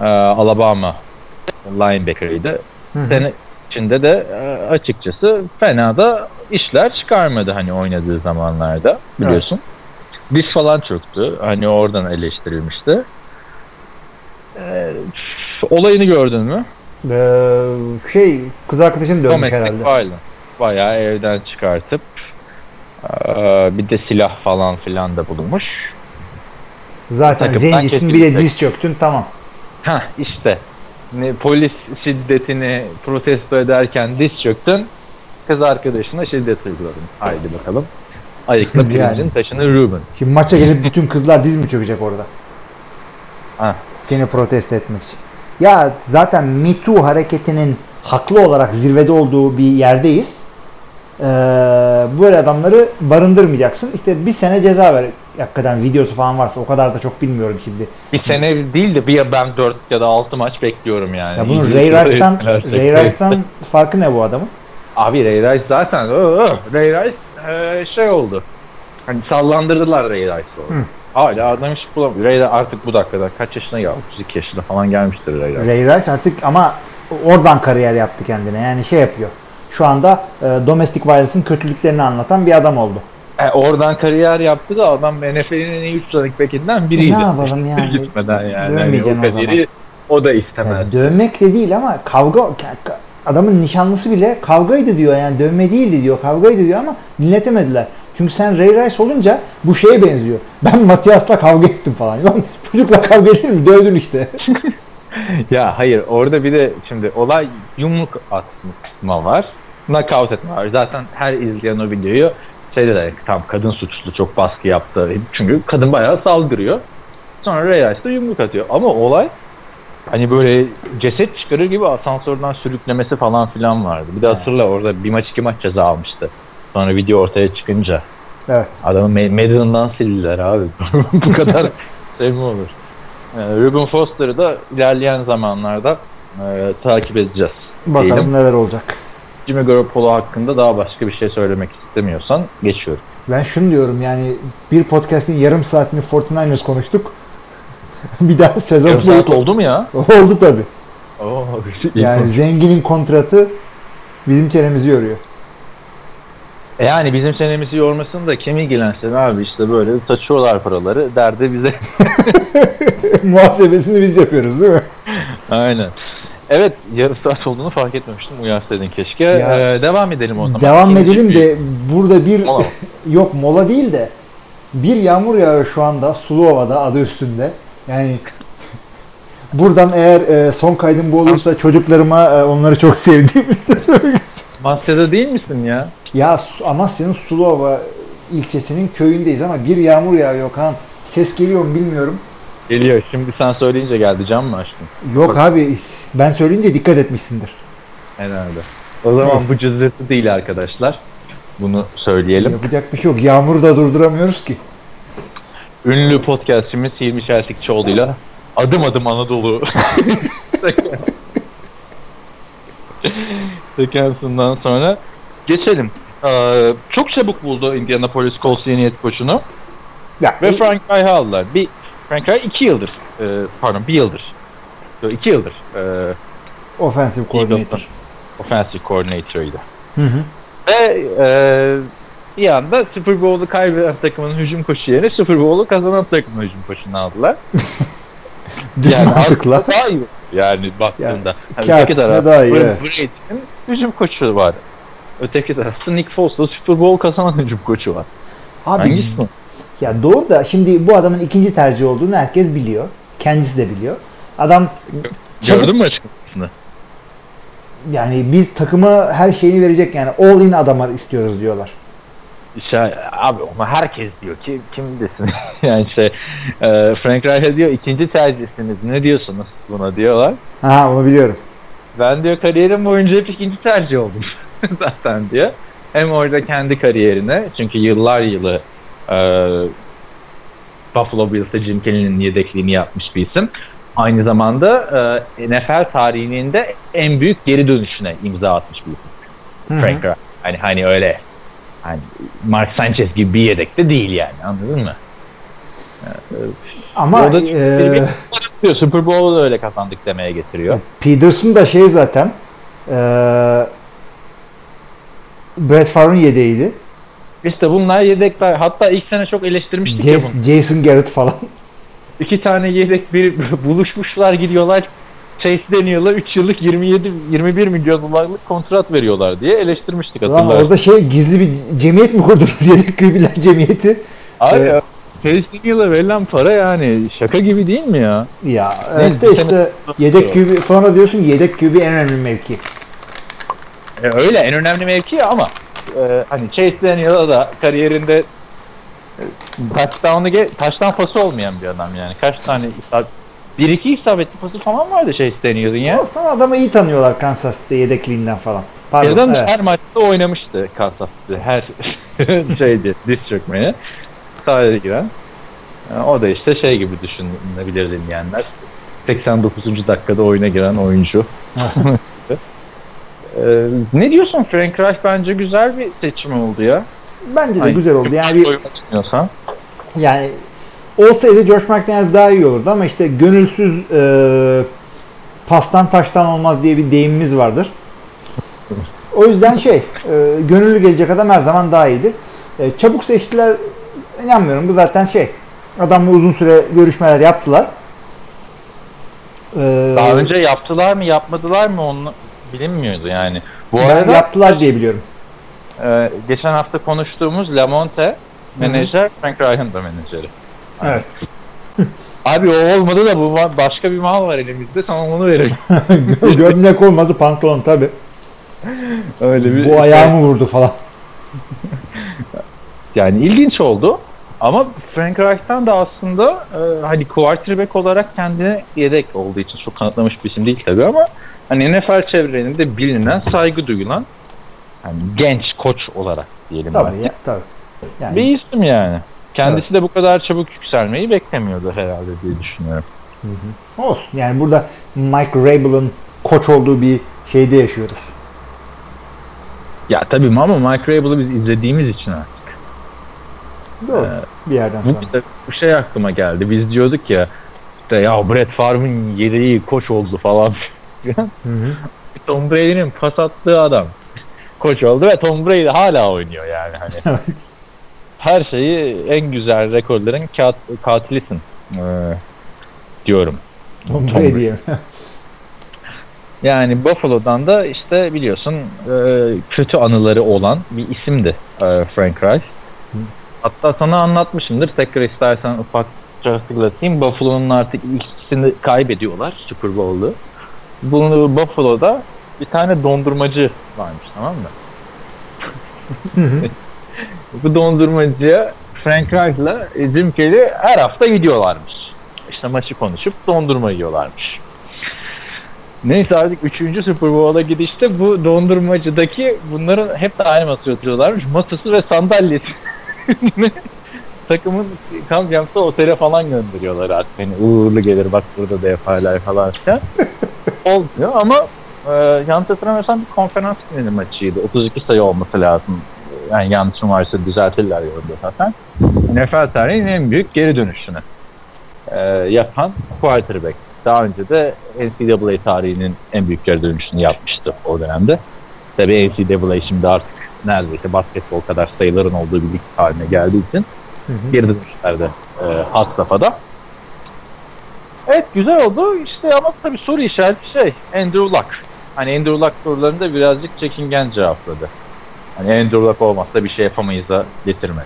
e, Alabama linebacker'ıydı. Sene içinde de e, açıkçası fena da işler çıkarmadı hani oynadığı zamanlarda biliyorsun. Diz falan çöktü. Hani oradan eleştirilmişti. Ee, olayını gördün mü?
Ee, şey kız arkadaşın dönmüş
Domestic
herhalde.
violence. Bayağı evden çıkartıp ee, bir de silah falan filan da bulunmuş.
Zaten
takımdan
zencisin bir de diz çöktün tamam.
Ha işte ne, polis şiddetini protesto ederken diz çöktün kız arkadaşına şiddet uyguladın. Haydi bakalım. Ayıkla
Yani.
pirincin taşını Ruben.
Şimdi maça gelip bütün kızlar diz mi çökecek orada?
Ha.
Seni protesto etmek için. Ya zaten Me Too hareketinin haklı olarak zirvede olduğu bir yerdeyiz. Ee, böyle adamları barındırmayacaksın. İşte bir sene ceza ver. Hakikaten videosu falan varsa o kadar da çok bilmiyorum şimdi.
Bir sene değil de bir ben 4 ya da 6 maç bekliyorum yani.
Ya bunun Ray
bir-
Rice'tan
Ray
Rice'tan farkı ne bu adamın?
Abi Ray Rice zaten ö, ö, Ray Rice e, şey oldu. Hani sallandırdılar Ray Rice'ı. Hala adam iş bulamıyor. Rice artık bu dakikada kaç yaşına geldi? 32 yaşında falan gelmiştir Ray Rice.
Ray Rice artık ama oradan kariyer yaptı kendine. Yani şey yapıyor. Şu anda e, domestic violence'ın kötülüklerini anlatan bir adam oldu.
E, oradan kariyer yaptı da adam NFL'in en iyi 3 running back'inden biriydi.
E, ne yapalım yani?
Gitmeden yani.
Dönmeyeceksin
o
o zaman.
kariyeri o da istemez.
Yani dövmek de değil ama kavga adamın nişanlısı bile kavgaydı diyor yani dövme değildi diyor kavgaydı diyor ama dinletemediler. Çünkü sen Ray Rice olunca bu şeye benziyor. Ben Matias'la kavga ettim falan. Lan çocukla kavga edilir mi? Dövdün işte.
Ya hayır orada bir de şimdi olay yumruk atma var. Knockout etme var. Zaten her izleyen o videoyu şey de tam kadın suçlu çok baskı yaptı. Çünkü kadın bayağı saldırıyor. Sonra Reyes de yumruk atıyor. Ama olay hani böyle ceset çıkarır gibi asansörden sürüklemesi falan filan vardı. Bir de hatırla orada bir maç iki maç ceza almıştı. Sonra video ortaya çıkınca
Evet.
adamı Madden'dan sildiler abi. Bu kadar şey mi olur? Yani Ruben Foster'ı da ilerleyen zamanlarda e, takip edeceğiz.
Bakalım
Diyelim.
neler olacak.
Jimmy Garoppolo hakkında daha başka bir şey söylemek istemiyorsan geçiyorum.
Ben şunu diyorum yani bir podcast'in yarım saatini 49ers konuştuk. bir daha sezon
Yarım
boyu
oldu mu ya?
oldu tabi.
Oo,
Yani zenginin kontratı bizim çenemizi yoruyor.
E Yani bizim senemizi yormasın da kim ilgilensin abi işte böyle saçıyorlar paraları derdi bize.
Muhasebesini biz yapıyoruz değil mi?
Aynen. Evet yarım saat olduğunu fark etmemiştim. Uyarsaydın keşke.
Ya,
Ee, devam edelim o zaman.
Devam
İkinci
edelim de burada bir
Mola.
yok mola değil de bir yağmur yağıyor şu anda Suluova'da adı üstünde. Yani buradan eğer e, son kaydım bu olursa çocuklarıma e, onları çok sevdiğimi söylemek istiyorum.
Masya'da değil misin ya?
Ya Amasya'nın Sulova ilçesinin köyündeyiz ama bir yağmur yağıyor Kaan. Ses geliyor mu bilmiyorum.
Geliyor. Şimdi sen söyleyince geldi. Cam mı açtın?
Yok abi ben söyleyince dikkat etmişsindir.
Herhalde. O zaman
Neyse.
bu cızırtı değil arkadaşlar. Bunu söyleyelim.
Yapacak bir şey yok. Yağmuru da durduramıyoruz ki.
Ünlü podcastçimiz Hilmi Çeltikçioğlu'yla adım adım Anadolu sekansından sonra geçelim. Ee, çok çabuk buldu Indianapolis Colts yeni head koçunu
Ya,
ve Frank Reich'ı aldılar. Bir Frank Reich iki yıldır, e, pardon bir yıldır, Yok, iki yıldır e,
offensive coordinator.
offensive coordinator'ıydı.
Hı hı.
Ve e, bir anda Super Bowl'u kaybeden takımın hücum koçu yerine Super Bowl'u kazanan takımın hücum koçunu aldılar.
Düz mantıkla.
daha iyi. Yani baktığında. öteki
açısına
taraf-
daha iyi.
Brady'nin hücum koçu var. Öteki tarafta Nick Foles'la Super Bowl kazanan hücum koçu var.
Abi
Hangisi mi?
ya doğru da şimdi bu adamın ikinci tercih olduğunu herkes biliyor. Kendisi de biliyor. Adam çabuk-
Gördün mü açıklamasını?
yani biz takıma her şeyini verecek yani all in adamlar istiyoruz diyorlar.
Şey, abi ama herkes diyor ki kim desin yani şey e, Frank Reich'e diyor ikinci tercihsiniz ne diyorsunuz buna diyorlar.
Ha onu biliyorum.
Ben diyor kariyerim boyunca hep ikinci tercih oldum zaten diyor. Hem orada kendi kariyerine çünkü yıllar yılı e, Buffalo Bills'te Jim Kelly'nin yedekliğini yapmış bir isim. Aynı zamanda e, NFL tarihinin de en büyük geri dönüşüne imza atmış bir isim. Frank Reich. Hani, hani öyle hani Mark Sanchez gibi bir yedek de değil yani anladın mı?
Ama e,
diyor Super Bowl'u da öyle kazandık demeye getiriyor.
Peterson da şey zaten e, Brett Favre'ın yedeğiydi.
İşte bunlar yedekler. Hatta ilk sene çok eleştirmiştik ya bunu.
Jason, Jason Garrett falan.
İki tane yedek bir buluşmuşlar gidiyorlar. Chase deniyorlar 3 yıllık 27 21 milyon dolarlık kontrat veriyorlar diye eleştirmiştik hatırlarsın.
orada şey gizli bir cemiyet mi kurdunuz? Yedek QB'ler cemiyeti.
Abi
Evet.
Chase Daniel'a verilen para yani şaka gibi değil mi ya?
Ya evet de işte yedek QB sonra diyorsun yedek QB en önemli mevki.
E, öyle en önemli mevki ama e, hani Chase Daniel'a da kariyerinde e, touchdown'u ge- touchdown pası olmayan bir adam yani. Kaç tane isab- bir iki isabetli pası falan vardı Chase Daniel'ın ya.
Aslında adamı iyi tanıyorlar Kansas City yedekliğinden falan. Pardon.
Adam
evet.
her maçta oynamıştı Kansas City. Her şeydi, diz çökmeye. Sahaya giren. Yani o da işte şey gibi düşünülebilir dinleyenler. 89. dakikada oyuna giren oyuncu. Ee, ne diyorsun Frank Reich bence güzel bir seçim oldu ya.
Bence de
Ay,
güzel oldu. Yani bir yani olsaydı George McDaniels daha iyi olurdu ama işte gönülsüz e, pastan taştan olmaz diye bir deyimimiz vardır. O yüzden şey, e, gönüllü gelecek adam her zaman daha iyidir. E, çabuk seçtiler, inanmıyorum. Bu zaten şey, adamla uzun süre görüşmeler yaptılar. E,
Daha önce yaptılar mı yapmadılar mı onu bilinmiyordu yani. Bu
ben
arada
yaptılar diye biliyorum.
e, geçen hafta konuştuğumuz Lamonte menajer Frank Reich'ın da menajeri.
Evet.
Abi o olmadı da bu başka bir mal var elimizde sana onu verelim.
Gömlek olmadı, pantolon tabi.
Öyle bir
Bu ayağımı vurdu falan.
Yani ilginç oldu. Ama Frank Reich'tan da aslında e, hani quarterback olarak kendine yedek olduğu için çok kanıtlamış bir isim değil tabii ama hani NFL çevrelerinde bilinen, saygı duyulan hani genç koç olarak diyelim
Tabii
belki.
ya, tabii. Yani
Bir isim yani. Kendisi de bu kadar çabuk yükselmeyi beklemiyordu herhalde diye düşünüyorum.
olsun. Yani burada Mike Rabel'ın koç olduğu bir şeyde yaşıyoruz.
Ya tabii ama Mike Vrabel'ı biz izlediğimiz için artık.
Doğru. bir yerden
Bu,
sonra.
işte, bu şey aklıma geldi. Biz diyorduk ya işte ya Brett Favre'ın yedeği koç oldu falan.
Hı.
Tom Brady'nin pas attığı adam koç oldu ve Tom Brady hala oynuyor yani hani. Her şeyi en güzel rekorların kat, katilisin ee, diyorum.
Tom
Tom
Brady'ye.
Yani Buffalo'dan da işte biliyorsun e, kötü anıları olan bir isimdi e, Frank Reich. Hatta sana anlatmışımdır. Tekrar istersen ufakça hatırlatayım. Buffalo'nun artık ikisini kaybediyorlar Super Bowl'u. Bunu Buffalo'da bir tane dondurmacı varmış tamam mı? Bu dondurmacıya Frank Reich'la Jim Kelly her hafta gidiyorlarmış. İşte maçı konuşup dondurma yiyorlarmış. Neyse artık 3. Super Bowl'a gidişte bu dondurmacıdaki bunların hep de aynı masaya oturuyorlarmış. Masası ve sandalyesi. Takımın kamp otele falan gönderiyorlar artık. Hani uğurlu gelir bak burada da yaparlar falan filan. Olmuyor ama e, yanlış hatırlamıyorsam bir konferans finali maçıydı. 32 sayı olması lazım. yani yanlışım varsa düzeltirler yorumda zaten. NFL tarihinin en büyük geri dönüşünü e, yapan quarterback. Daha önce de NCAA tarihinin en büyük geri dönüşünü yapmıştı o dönemde. Tabii NCAA şimdi artık neredeyse basketbol kadar sayıların olduğu bir lig haline geldiği için
Hı hı.
geri dönüşlerde e, had safhada. Evet güzel oldu işte ama tabii soru işareti şey Andrew Luck. Hani Andrew Luck sorularında birazcık çekingen cevapladı. Hani Andrew Luck olmazsa bir şey yapamayız da getirme.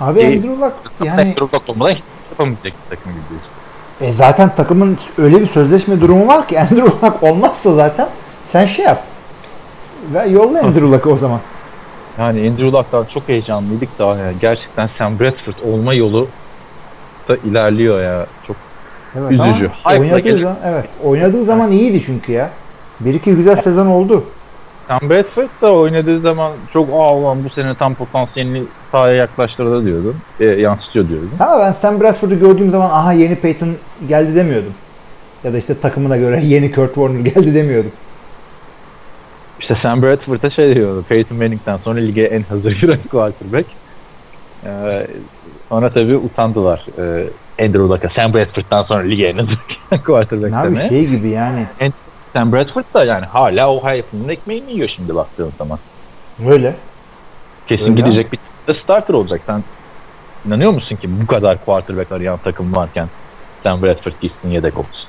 Abi
İyi.
Andrew Luck yani
Andrew Luck olmadan hiç yapamayacak bir takım gibi.
e, zaten takımın öyle bir sözleşme durumu var ki Andrew Luck olmazsa zaten sen şey yap. Ve yolla Andrew Luck'ı o zaman.
Yani Andrew Luck'tan çok heyecanlıydık da yani gerçekten Sam Bradford olma yolu da ilerliyor ya. Çok
Evet,
Üzücü.
Oynadığı zaman, evet. Oynadığı zaman iyiydi çünkü ya. Bir iki güzel sezon oldu.
Sam Bradford da oynadığı zaman çok aa ulan bu sene tam potansiyelini sahaya yaklaştırdı diyordum. E, yansıtıyor diyordum.
Ama ben Sam Bradford'u gördüğüm zaman aha yeni Peyton geldi demiyordum. Ya da işte takımına göre yeni Kurt Warner geldi demiyordum.
İşte Sam Bradford'a şey diyordu. Peyton Manning'den sonra lige en hazır giren quarterback. Ee, sonra tabii utandılar. Ee, Andrew Luck'a Sam Bradford'dan sonra lige en quarterback
abi
demeye.
şey gibi yani.
Sam Bradford da yani hala o hayatının ekmeğini yiyor şimdi baktığın zaman.
Öyle.
Kesin
Öyle
gidecek bir de starter olacak. Sen inanıyor musun ki bu kadar quarterback arayan takım varken Sam Bradford gitsin yedek olsun?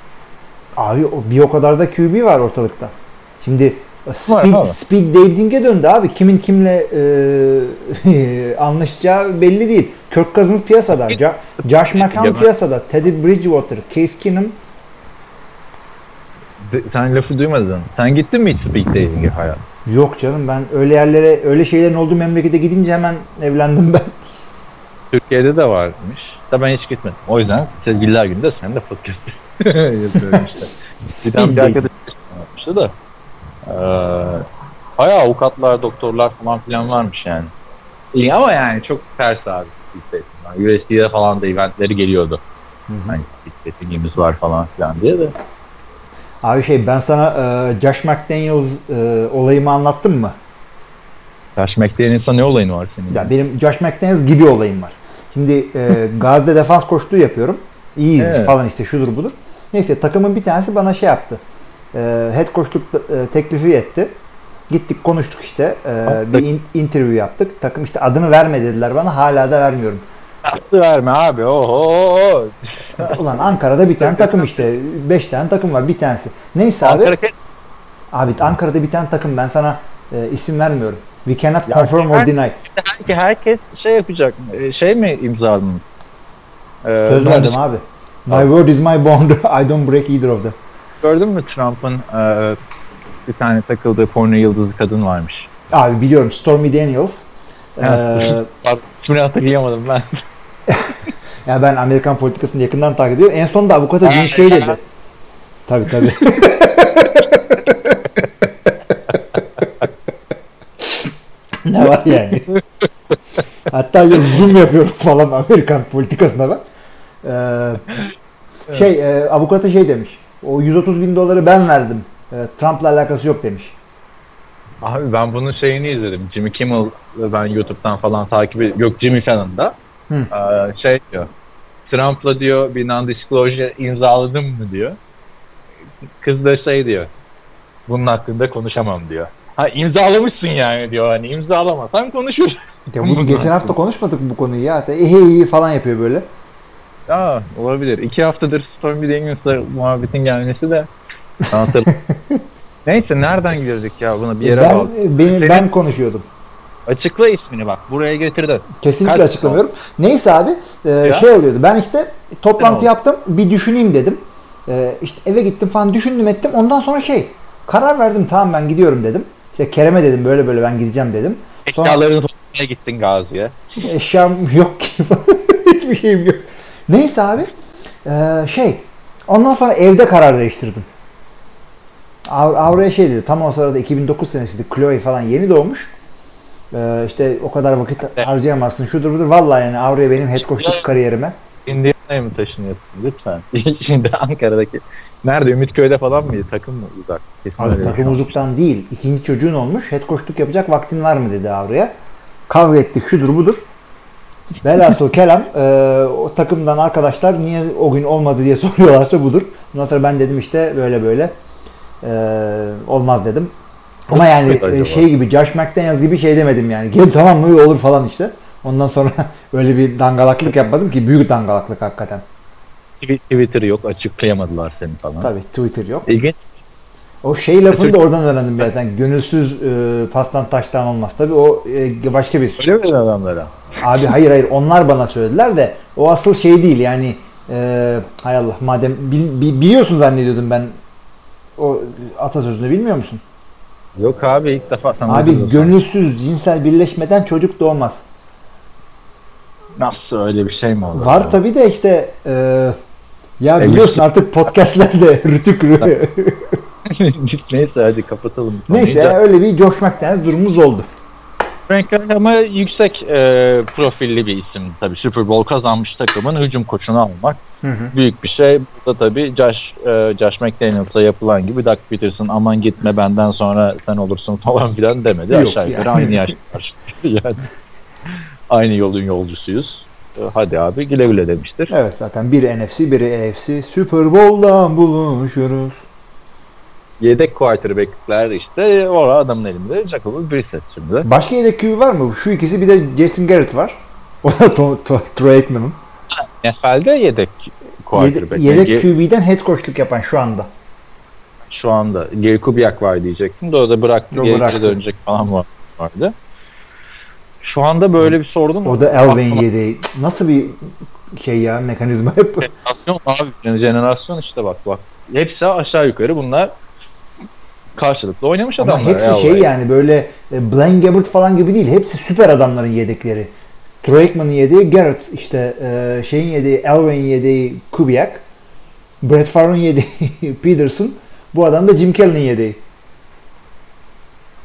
Abi bir o kadar da QB var ortalıkta. Şimdi speed, speed dating'e döndü abi. Kimin kimle e, anlaşacağı belli değil. Kirk Cousins piyasada. Ja- Josh McCown piyasada. Teddy Bridgewater, Case Keenum.
Sen lafı duymadın. Sen gittin mi hiç speed dating'e hayat?
Yok canım ben öyle yerlere, öyle şeylerin olduğu memlekete gidince hemen evlendim ben.
Türkiye'de de varmış. Da ben hiç gitmedim. O yüzden sevgililer günde sen de podcast işte. Bir
Speed
tane bir
dating.
arkadaş da. Eee bayağı avukatlar, doktorlar falan filan varmış yani. İyi ama yani çok ters abi. dating. USD'de falan da eventleri geliyordu.
Hı hı.
Hani var falan filan diye de.
Abi şey ben sana e, Josh McDaniels e, olayımı anlattım mı?
Josh McDaniels'a ne olayın var senin?
Ya benim Josh McDaniels gibi olayım var. Şimdi e, Gazze defans koçluğu yapıyorum. İyiyiz
Evet.
falan işte şudur budur. Neyse takımın bir tanesi bana şey yaptı. E, head coachluk e, teklifi etti. Gittik konuştuk işte. E, bir in- interview yaptık. Takım işte adını verme dediler bana. Hala da vermiyorum.
Attı verme abi. Oho.
Ulan Ankara'da bir tane takım işte. Beş tane takım var bir tanesi. Neyse abi.
Ankara
Abi Ankara'da bir tane takım ben sana e, isim vermiyorum. We cannot
Ya
confirm or
ben-
deny.
Sanki herkes şey yapacak. e, Şey mi imzaladın? Ee,
Söz verdim abi. My word is my bond. I don't break either of them.
Gördün mü Trump'ın e, bir tane takıldığı porno yıldızı kadın varmış.
Abi biliyorum Stormy Daniels. Ee,
Bak, İsmini hatırlayamadım ben.
ya ben Amerikan politikasını yakından takip ediyorum. En sonunda avukata dün
Ha,
şey dedi. Tabii tabii. ne var yani? Hatta ya zoom yapıyorum falan Amerikan politikasına ben. Ee, şey e, avukata şey demiş. O 130 bin doları ben verdim. Ee, Trump'la alakası yok demiş.
Abi ben bunun şeyini izledim. Jimmy Kimmel ben YouTube'dan falan takip ediyorum. Yok Jimmy Fallon'da.
Hı.
Ee, şey diyor. Trump'la diyor bir non-disclosure imzaladım mı diyor. Kız da şey diyor. Bunun hakkında konuşamam diyor. Ha imzalamışsın yani diyor hani imzalamasan konuşur.
Ya bunu geçen hafta konuşmadık bu konuyu ya. Hatta iyi iyi falan yapıyor böyle.
Aa olabilir. İki haftadır Stormy Daniels'la muhabbetin gelmesi de. Neyse nereden girdik ya buna bir yere
ben
bağlı.
beni
Senin-
ben konuşuyordum.
Açıkla ismini bak buraya getirdin.
Kesinlikle
Kaç-
açıklamıyorum. Neyse abi e,
Ya.
şey oluyordu. Ben işte toplantı
oldu?
yaptım. Bir düşüneyim dedim. E, işte eve gittim falan düşündüm ettim. Ondan sonra şey karar verdim tamam ben gidiyorum dedim. İşte Kerem'e dedim böyle böyle ben gideceğim dedim. Sonra
Eşyalarını toplamaya gittin Gazi'ye.
eşyam yok ki. Hiçbir şeyim yok. Neyse abi e, şey ondan sonra evde karar değiştirdim. Av- Avra'ya şey dedi. Tam o sırada 2009 senesiydi. Chloe falan yeni doğmuş. E, işte o kadar vakit harcayamazsın. Şudur budur. Vallahi yani Avra'ya benim head coachluk kariyerime.
Indiana'ya mı taşınıyorsun lütfen? Şimdi Ankara'daki nerede Ümitköy'de falan mıydı? Takım mı uzak? Kesin
Abi takım
şey.
uzuktan değil. İkinci çocuğun olmuş. Head coachluk yapacak vaktin var mı dedi Avra'ya. kavga ettik şudur budur. Velhasıl kelam e, o takımdan arkadaşlar niye o gün olmadı diye soruyorlarsa budur. Ondan sonra ben dedim işte böyle böyle e, olmaz dedim. Ama yani e, şey gibi Josh McDaniels gibi şey demedim yani. Gel tamam mı olur falan işte. Ondan sonra öyle bir dangalaklık yapmadım ki büyük dangalaklık hakikaten.
Twi- Twitter yok açıklayamadılar seni falan.
Tabii Twitter yok.
İlginç.
O şey lafını da oradan öğrendim zaten. Gönülsüz e, pastan taştan olmaz. Tabii o e, başka bir
Öyle mi adamlara?
Abi hayır hayır onlar bana söylediler de o asıl şey değil yani e, hay Allah madem bil- bi- biliyorsun zannediyordum ben o atasözünü bilmiyor musun?
Yok abi ilk defa sana
Abi gönülsüz cinsel birleşmeden çocuk doğmaz.
Nasıl öyle bir şey mi olur?
Var tabi de işte e, ya
Evet.
biliyorsun artık podcastlerde rütük rü-
Neyse hadi kapatalım.
Neyse öyle bir McDaniels durumumuz oldu.
Frank Reich ama yüksek e, profilli bir isim tabii. Super Bowl kazanmış takımın hücum koçunu almak büyük bir şey. Burada tabii Josh, e, Josh McDaniels'a yapılan gibi Doug Peterson aman gitme benden sonra sen olursun falan filan demedi.
Yok
Aşağı yukarı
yani.
aynı yaşlar. yani aynı yolun yolcusuyuz. E, Hadi abi güle güle demiştir.
Evet zaten biri NFC biri AFC Super Bowl'dan buluşuruz.
Yedek quarterback'ler işte orada adamın elinde Jacoby Brissett şimdi.
Başka yedek QB var mı? Şu ikisi bir de Jason Garrett var. O da Troy Aikman'ın.
NFL'de yedek quarterback.
Yedek, yedek QB'den head coachluk yapan şu anda.
şu anda Gary Kubiak var diyecektim de o da bıraktı.
O
geri
bıraktı.
dönecek falan var- vardı. Şu anda böyle bir sordum.
O da Elvin yedeği. Nasıl bir şey ya mekanizma hep.
Jenerasyon abi. Jenerasyon işte bak bak. Hepsi aşağı yukarı bunlar karşılıklı oynamış
Ama
adamlar.
hepsi
ya
şey
orayı.
yani böyle e, Blaine Gabbert falan gibi değil. Hepsi süper adamların yedekleri. Troy Aikman'ın yedeği Garrett. işte e, şeyin yedeği Elvin yedeği Kubiak. Brett Favre'ın yedeği Peterson. Bu adam da Jim Kelly'nin yedeği.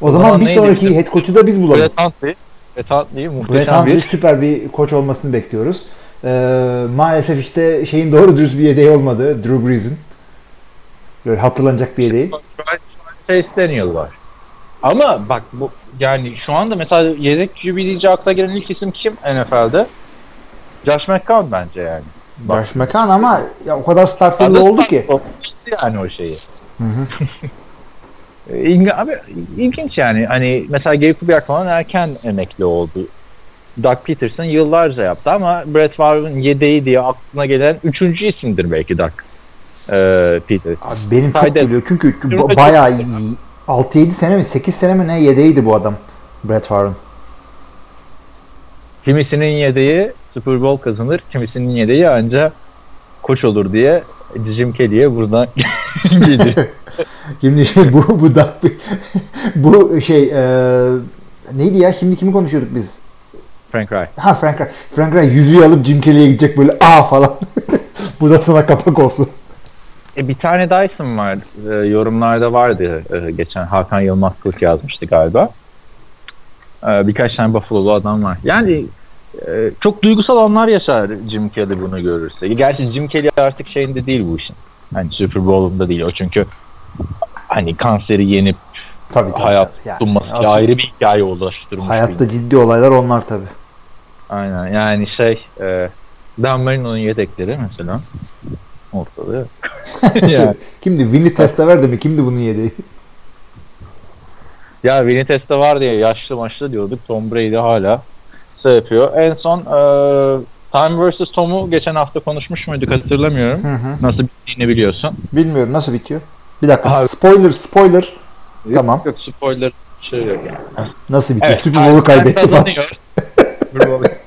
O,
O
zaman,
zaman
bir sonraki
bizim-
head coach'u da biz bulalım.
Brett Hundley. Brett Hundley
Brett
muhteşem
Hundley
bir
süper bir koç olmasını bekliyoruz. Ee, maalesef işte şeyin doğru dürüst bir yedeği olmadı. Drew Brees'in. Böyle hatırlanacak bir yedeği.
Daniel var. Ama bak bu yani şu anda mesela yedek QB deyince akla gelen ilk isim kim NFL'de? Josh McCown bence yani. Bak.
Josh McCown ama ya o kadar Starfield'lı
Adı-
oldu ki.
o- Yani o şeyi. Ee, İlgi, abi ilginç yani. Hani mesela Gary Kubiak falan erken emekli oldu. Doug Peterson yıllarca yaptı ama Brett Favre'ın yedeği diye aklına gelen üçüncü isimdir belki Doug ee, Peterson.
Abi benim çok
Haydi.
geliyor çünkü bayağı iyi. 6-7 sene mi 8 sene mi ne yedeğiydi bu adam. Brett Favre'ın.
Kimisinin yedeği Super Bowl kazanır, kimisinin yedeği ancak koç olur diye Jim Kelly'ye buradan gidiyor.
Şimdi şey, bu bu da bu şey e, neydi ya şimdi kimi konuşuyorduk biz?
Frank Reich.
Ha Frank Reich. Frank Reich yüzüğü alıp Jim Kelly'ye gidecek böyle aa falan. bu da sana kapak olsun.
E, bir tane Dyson var. E, yorumlarda vardı. E, geçen Hakan Yılmaz Kılıç yazmıştı galiba. E, birkaç tane Buffalo'lu adam var. Yani e, çok duygusal anlar yaşar Jim Kelly bunu görürse. Gerçi Jim Kelly artık şeyinde değil bu işin. Hani Super Bowl'unda değil o çünkü hani kanseri yenip
Tabii tabii.
hayat.
Yani
sunması
asıl
ayrı bir hikaye ulaştırmış. bir
hayatta ciddi olaylar onlar tabii.
Aynen yani şey e, Dan Marino'nun yedekleri mesela ortada yok. yani,
Kimdi? Winnie Testaverde mi? Kimdi bunun yedeği?
ya Vinites'te var diye yaşlı maçlı diyorduk. Tom Brady hala şey yapıyor. En son e, Time vs. Tom'u geçen hafta konuşmuş muyduk hatırlamıyorum.
Hı hı.
Nasıl bittiğini biliyorsun.
Bilmiyorum nasıl bitiyor. Bir dakika.
Abi-
Spoiler spoiler. Tamam.
Yok spoiler şey yok yani.
Nasıl bitiyor?
Evet.
Super Bowl'u kaybetti falan.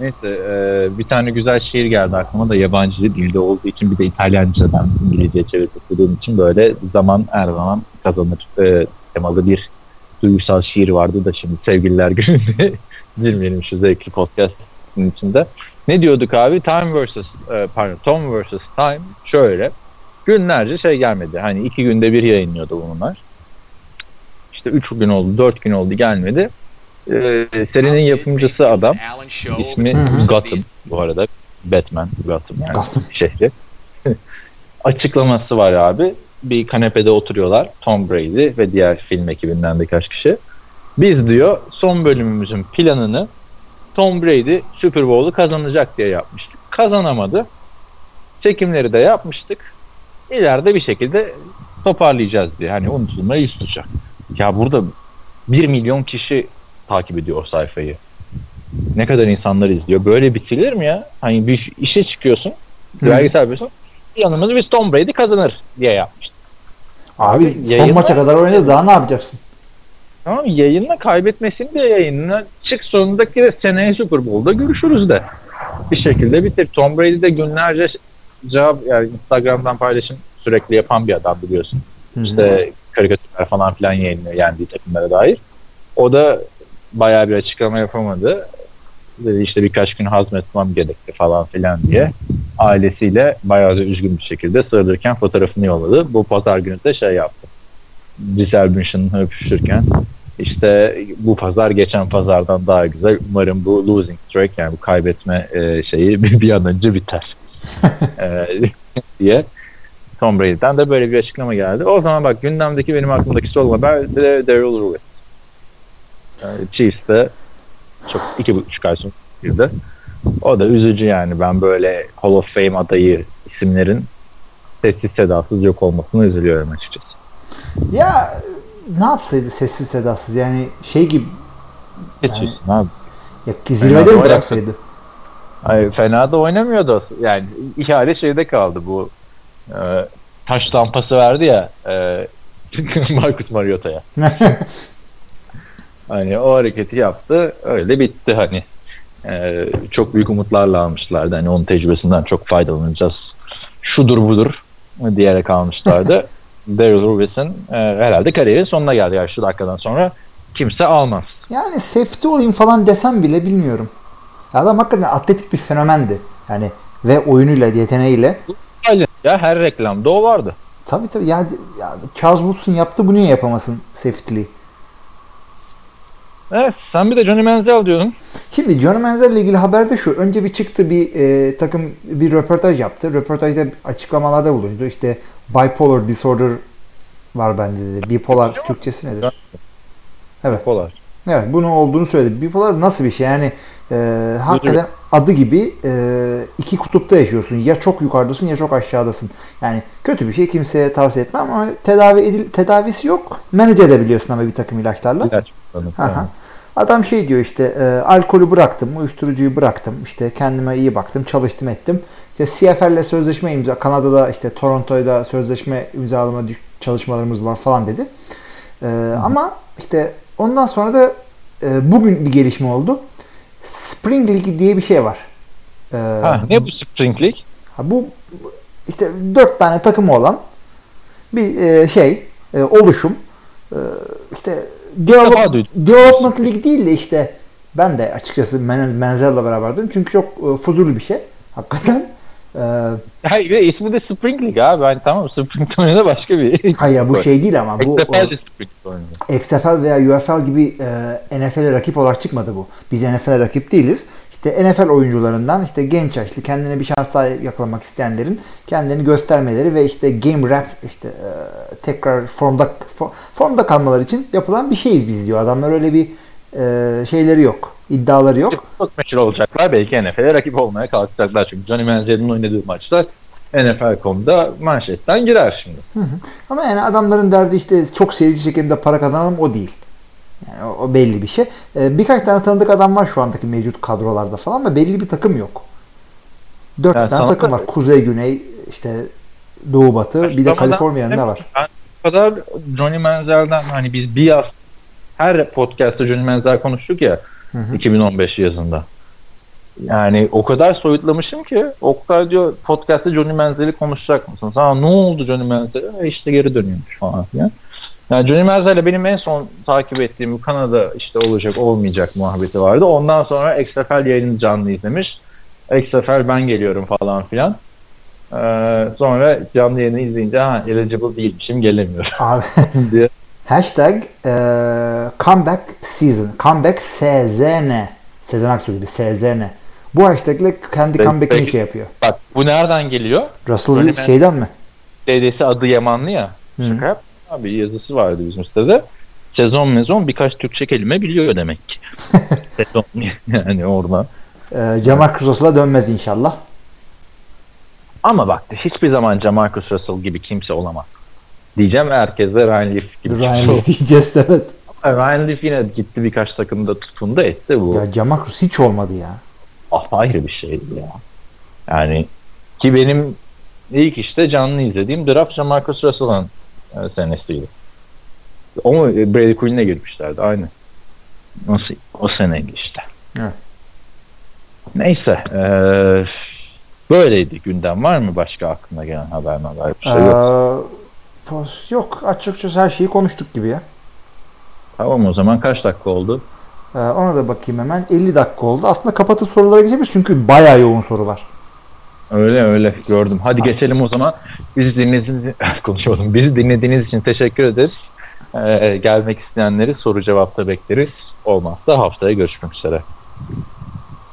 Neyse e, bir tane güzel şiir geldi aklıma da yabancı dilde olduğu için bir de İtalyancadan İngilizce çevirip okuduğum için böyle zaman her zaman kazanır e, temalı bir duygusal şiir vardı da şimdi sevgililer gününde girmeyelim şu zevkli podcast'ın içinde. Ne diyorduk abi? Time vs. e, pardon Tom vs. Time şöyle günlerce şey gelmedi. Hani iki günde bir yayınlıyordu bunlar. İşte üç gün oldu, dört gün oldu gelmedi. Ee, serinin yapımcısı adam. İsmi. Gotham bu arada. Batman Gotham yani
Gotham.
şehri. Açıklaması var abi. Bir kanepede oturuyorlar. Tom Brady ve diğer film ekibinden birkaç kişi. Biz diyor son bölümümüzün planını Tom Brady Super Bowl'u kazanacak diye yapmıştık. Kazanamadı. Çekimleri de yapmıştık. İleride bir şekilde toparlayacağız diye. Hani unutulmaya yüz tutacak. Ya burada 1 milyon kişi takip ediyor o sayfayı. Ne kadar insanlar izliyor. Böyle bitirilir mi ya? Hani bir işe çıkıyorsun.
Hı.
Belgesel yapıyorsun. Yanımız biz Tom Brady kazanır diye yapmıştık.
Abi,
Abi,
son
yayınla-
maça kadar oynadı daha ne yapacaksın?
Tamam yayınla kaybetmesin diye yayınla çık sonundaki de seneye Super Bowl'da görüşürüz de. Bir şekilde bitir. Tom Brady de günlerce cevap yani Instagram'dan paylaşım sürekli yapan bir adam biliyorsun. İşte karikatürler falan filan yayınlıyor yendiği takımlara dair. O da bayağı bir açıklama yapamadı. Dedi işte birkaç gün hazmetmem gerekti falan filan diye. Ailesiyle bayağı da üzgün bir şekilde sığırırken fotoğrafını yolladı. Bu pazar günü de şey yaptı. Giselle Bündchen'ı öpüşürken işte bu pazar geçen pazardan daha güzel. Umarım bu losing streak yani bu kaybetme e, şeyi bir, an önce biter. E, diye Tom Brady'den de böyle bir açıklama geldi. O zaman bak gündemdeki benim aklımdaki son haber de Daryl Lewis. Yani Chiefs'te çok iki buçuk ay sonra girdi. O da üzücü yani. Ben böyle Hall of Fame adayı isimlerin sessiz sedasız yok olmasına üzülüyorum açıkçası.
Ya ne yapsaydı sessiz sedasız yani şey gibi
Geçiyorsun abi.
ya zirvede mi bıraksaydı?
Ay, fena da oynamıyordu. Yani ihale şeyde kaldı bu e, taş tampası verdi ya e, Marcus Mariota'ya. Hani o hareketi yaptı. Öyle bitti hani. E, çok büyük umutlarla almışlardı. Hani onun tecrübesinden çok faydalanacağız. Şudur budur diyerek almışlardı. Daryl Lewis'in e, herhalde kariyerin sonuna geldi. Şu dakikadan sonra kimse almaz.
Yani safety olayım falan desem bile bilmiyorum. Adam hakikaten atletik bir fenomendi. Yani ve oyunuyla, yeteneğiyle.
Ya her reklamda o vardı.
Tabii tabii. Ya, ya Charles Woodson yaptı bu niye yapamasın safety'liği?
Evet sen bir de Johnny Manziel diyordun.
Şimdi Johnny Manziel ile ilgili haberde şu. Önce bir çıktı bir e, takım bir röportaj yaptı. Röportajda açıklamalarda bulundu. İşte bipolar disorder var bende dedi. Bipolar Türkçesi nedir? Evet.
Polar.
Evet bunun olduğunu söyledi. Bipolar nasıl bir şey? Yani e, hakikaten adı gibi e, iki kutupta yaşıyorsun. Ya çok yukarıdasın ya çok aşağıdasın. Yani kötü bir şey kimseye tavsiye etmem ama tedavi edil tedavisi yok. Manage edebiliyorsun ama bir takım ilaçlarla.
İlaç
Aha. Adam şey diyor işte e, alkolü bıraktım, uyuşturucuyu bıraktım, işte kendime iyi baktım, çalıştım ettim. İşte CFL'le sözleşme imza, Kanada'da işte Toronto'da sözleşme imzalama çalışmalarımız var falan dedi. E, ama işte ondan sonra da e, bugün bir gelişme oldu. Spring League diye bir şey var. E,
Ha, ne bu Spring League?
Ha, bu işte dört tane takımı olan bir e, şey, e, oluşum. E, işte develop. Development League değil de işte ben de açıkçası Men Menzel'le beraberdim. Çünkü çok e, fuzuli bir şey. Hakikaten. E,
Hayır ve ismi de Spring League abi. Yani tamam Spring oynadı başka bir.
hayır bu şey değil ama bu
XFL de Spring oynadı.
XFL veya UFL gibi e, NFL'e rakip olarak çıkmadı bu. Biz NFL'e rakip değiliz. İşte NFL oyuncularından işte genç yaşlı kendine bir şans daha yakalamak isteyenlerin kendini göstermeleri ve işte game rap işte e, tekrar formda fo- formda kalmaları için yapılan bir şeyiz biz diyor. Adamlar öyle bir e, şeyleri yok. iddiaları yok.
Çok meşhur olacaklar. Belki NFL'e rakip olmaya kalkacaklar. Çünkü Johnny Manziel'in oynadığı maçlar NFL.com'da manşetten girer şimdi.
Ama yani adamların derdi işte çok seyirci çekimde para kazanalım o değil. Yani o, o belli bir şey. Ee, birkaç tane tanıdık adam var şu andaki mevcut kadrolarda falan ama belli bir takım yok. Dört
Yani
tane takım var. Kuzey, Güney, işte Doğu, Batı, bir de Kaliforniya'nın da var.
Ben kadar Johnny Manziel'den hani biz bir yaz her podcast'ta Johnny Manziel konuştuk ya 2015 yazında. Yani o kadar soyutlamışım ki Oktay diyor podcast'ta Johnny Manziel'i konuşacak mısın? Sana ne oldu Johnny Manziel'e? E işte geri dönüyormuş falan filan. Yani Johnny Manziel'le benim en son takip ettiğim Kanada işte olacak olmayacak muhabbeti vardı. Ondan sonra XFL yayını canlı izlemiş. XFL ben geliyorum falan filan. Ee, sonra canlı yayını izleyince ha eligible değilmişim gelemiyorum
Abi
diye.
hashtag e, comeback season. Comeback SZN. Sezen Aksu gibi SZN. Bu hashtagle kendi
Peki-
comeback'ini şey yapıyor.
Bak bu nereden geliyor?
Russell
Johnny
şeyden mi?
Dedesi adı Yamanlı ya.
Hı.
Şaka yap. Abi yazısı vardı bizim sitede. sezon mezon birkaç Türkçe kelime biliyor demek ki. sezon yani orada.
Ee, Jamarcus Russell'a dönmez inşallah.
Ama bak hiçbir zaman Jamarcus Russell gibi kimse olamaz. Diyeceğim herkes de Ryan Leaf gibi.
Ryan
kimse
Leaf diyeceğiz evet.
Ama Ryan Leaf yine gitti birkaç takımda tutundu etti bu.
Ya Jamarcus hiç olmadı ya.
apayrı bir şeydi ya. Yani ki benim ilk işte canlı izlediğim draft Jamarcus Russell'ın e, senesiydi. Mu e, Brady Quinn'e girmişlerdi aynı. Nasıl o seneydi işte.
Evet.
Neyse eee böyleydi gündem var mı başka aklına gelen haber haber bir şey yok.
Ee, pos- yok açıkçası her şeyi konuştuk gibi ya.
Tamam o zaman kaç dakika oldu?
Ee, ona da bakayım hemen. 50 dakika oldu. Aslında kapatıp sorulara geçebiliriz çünkü bayağı yoğun soru var.
Öyle öyle gördüm. Hadi geçelim o zaman. Bizi dinlediğiniz konuşalım. Bizi dinlediğiniz için teşekkür ederiz. Ee, gelmek isteyenleri soru cevapta bekleriz. Olmazsa haftaya görüşmek üzere.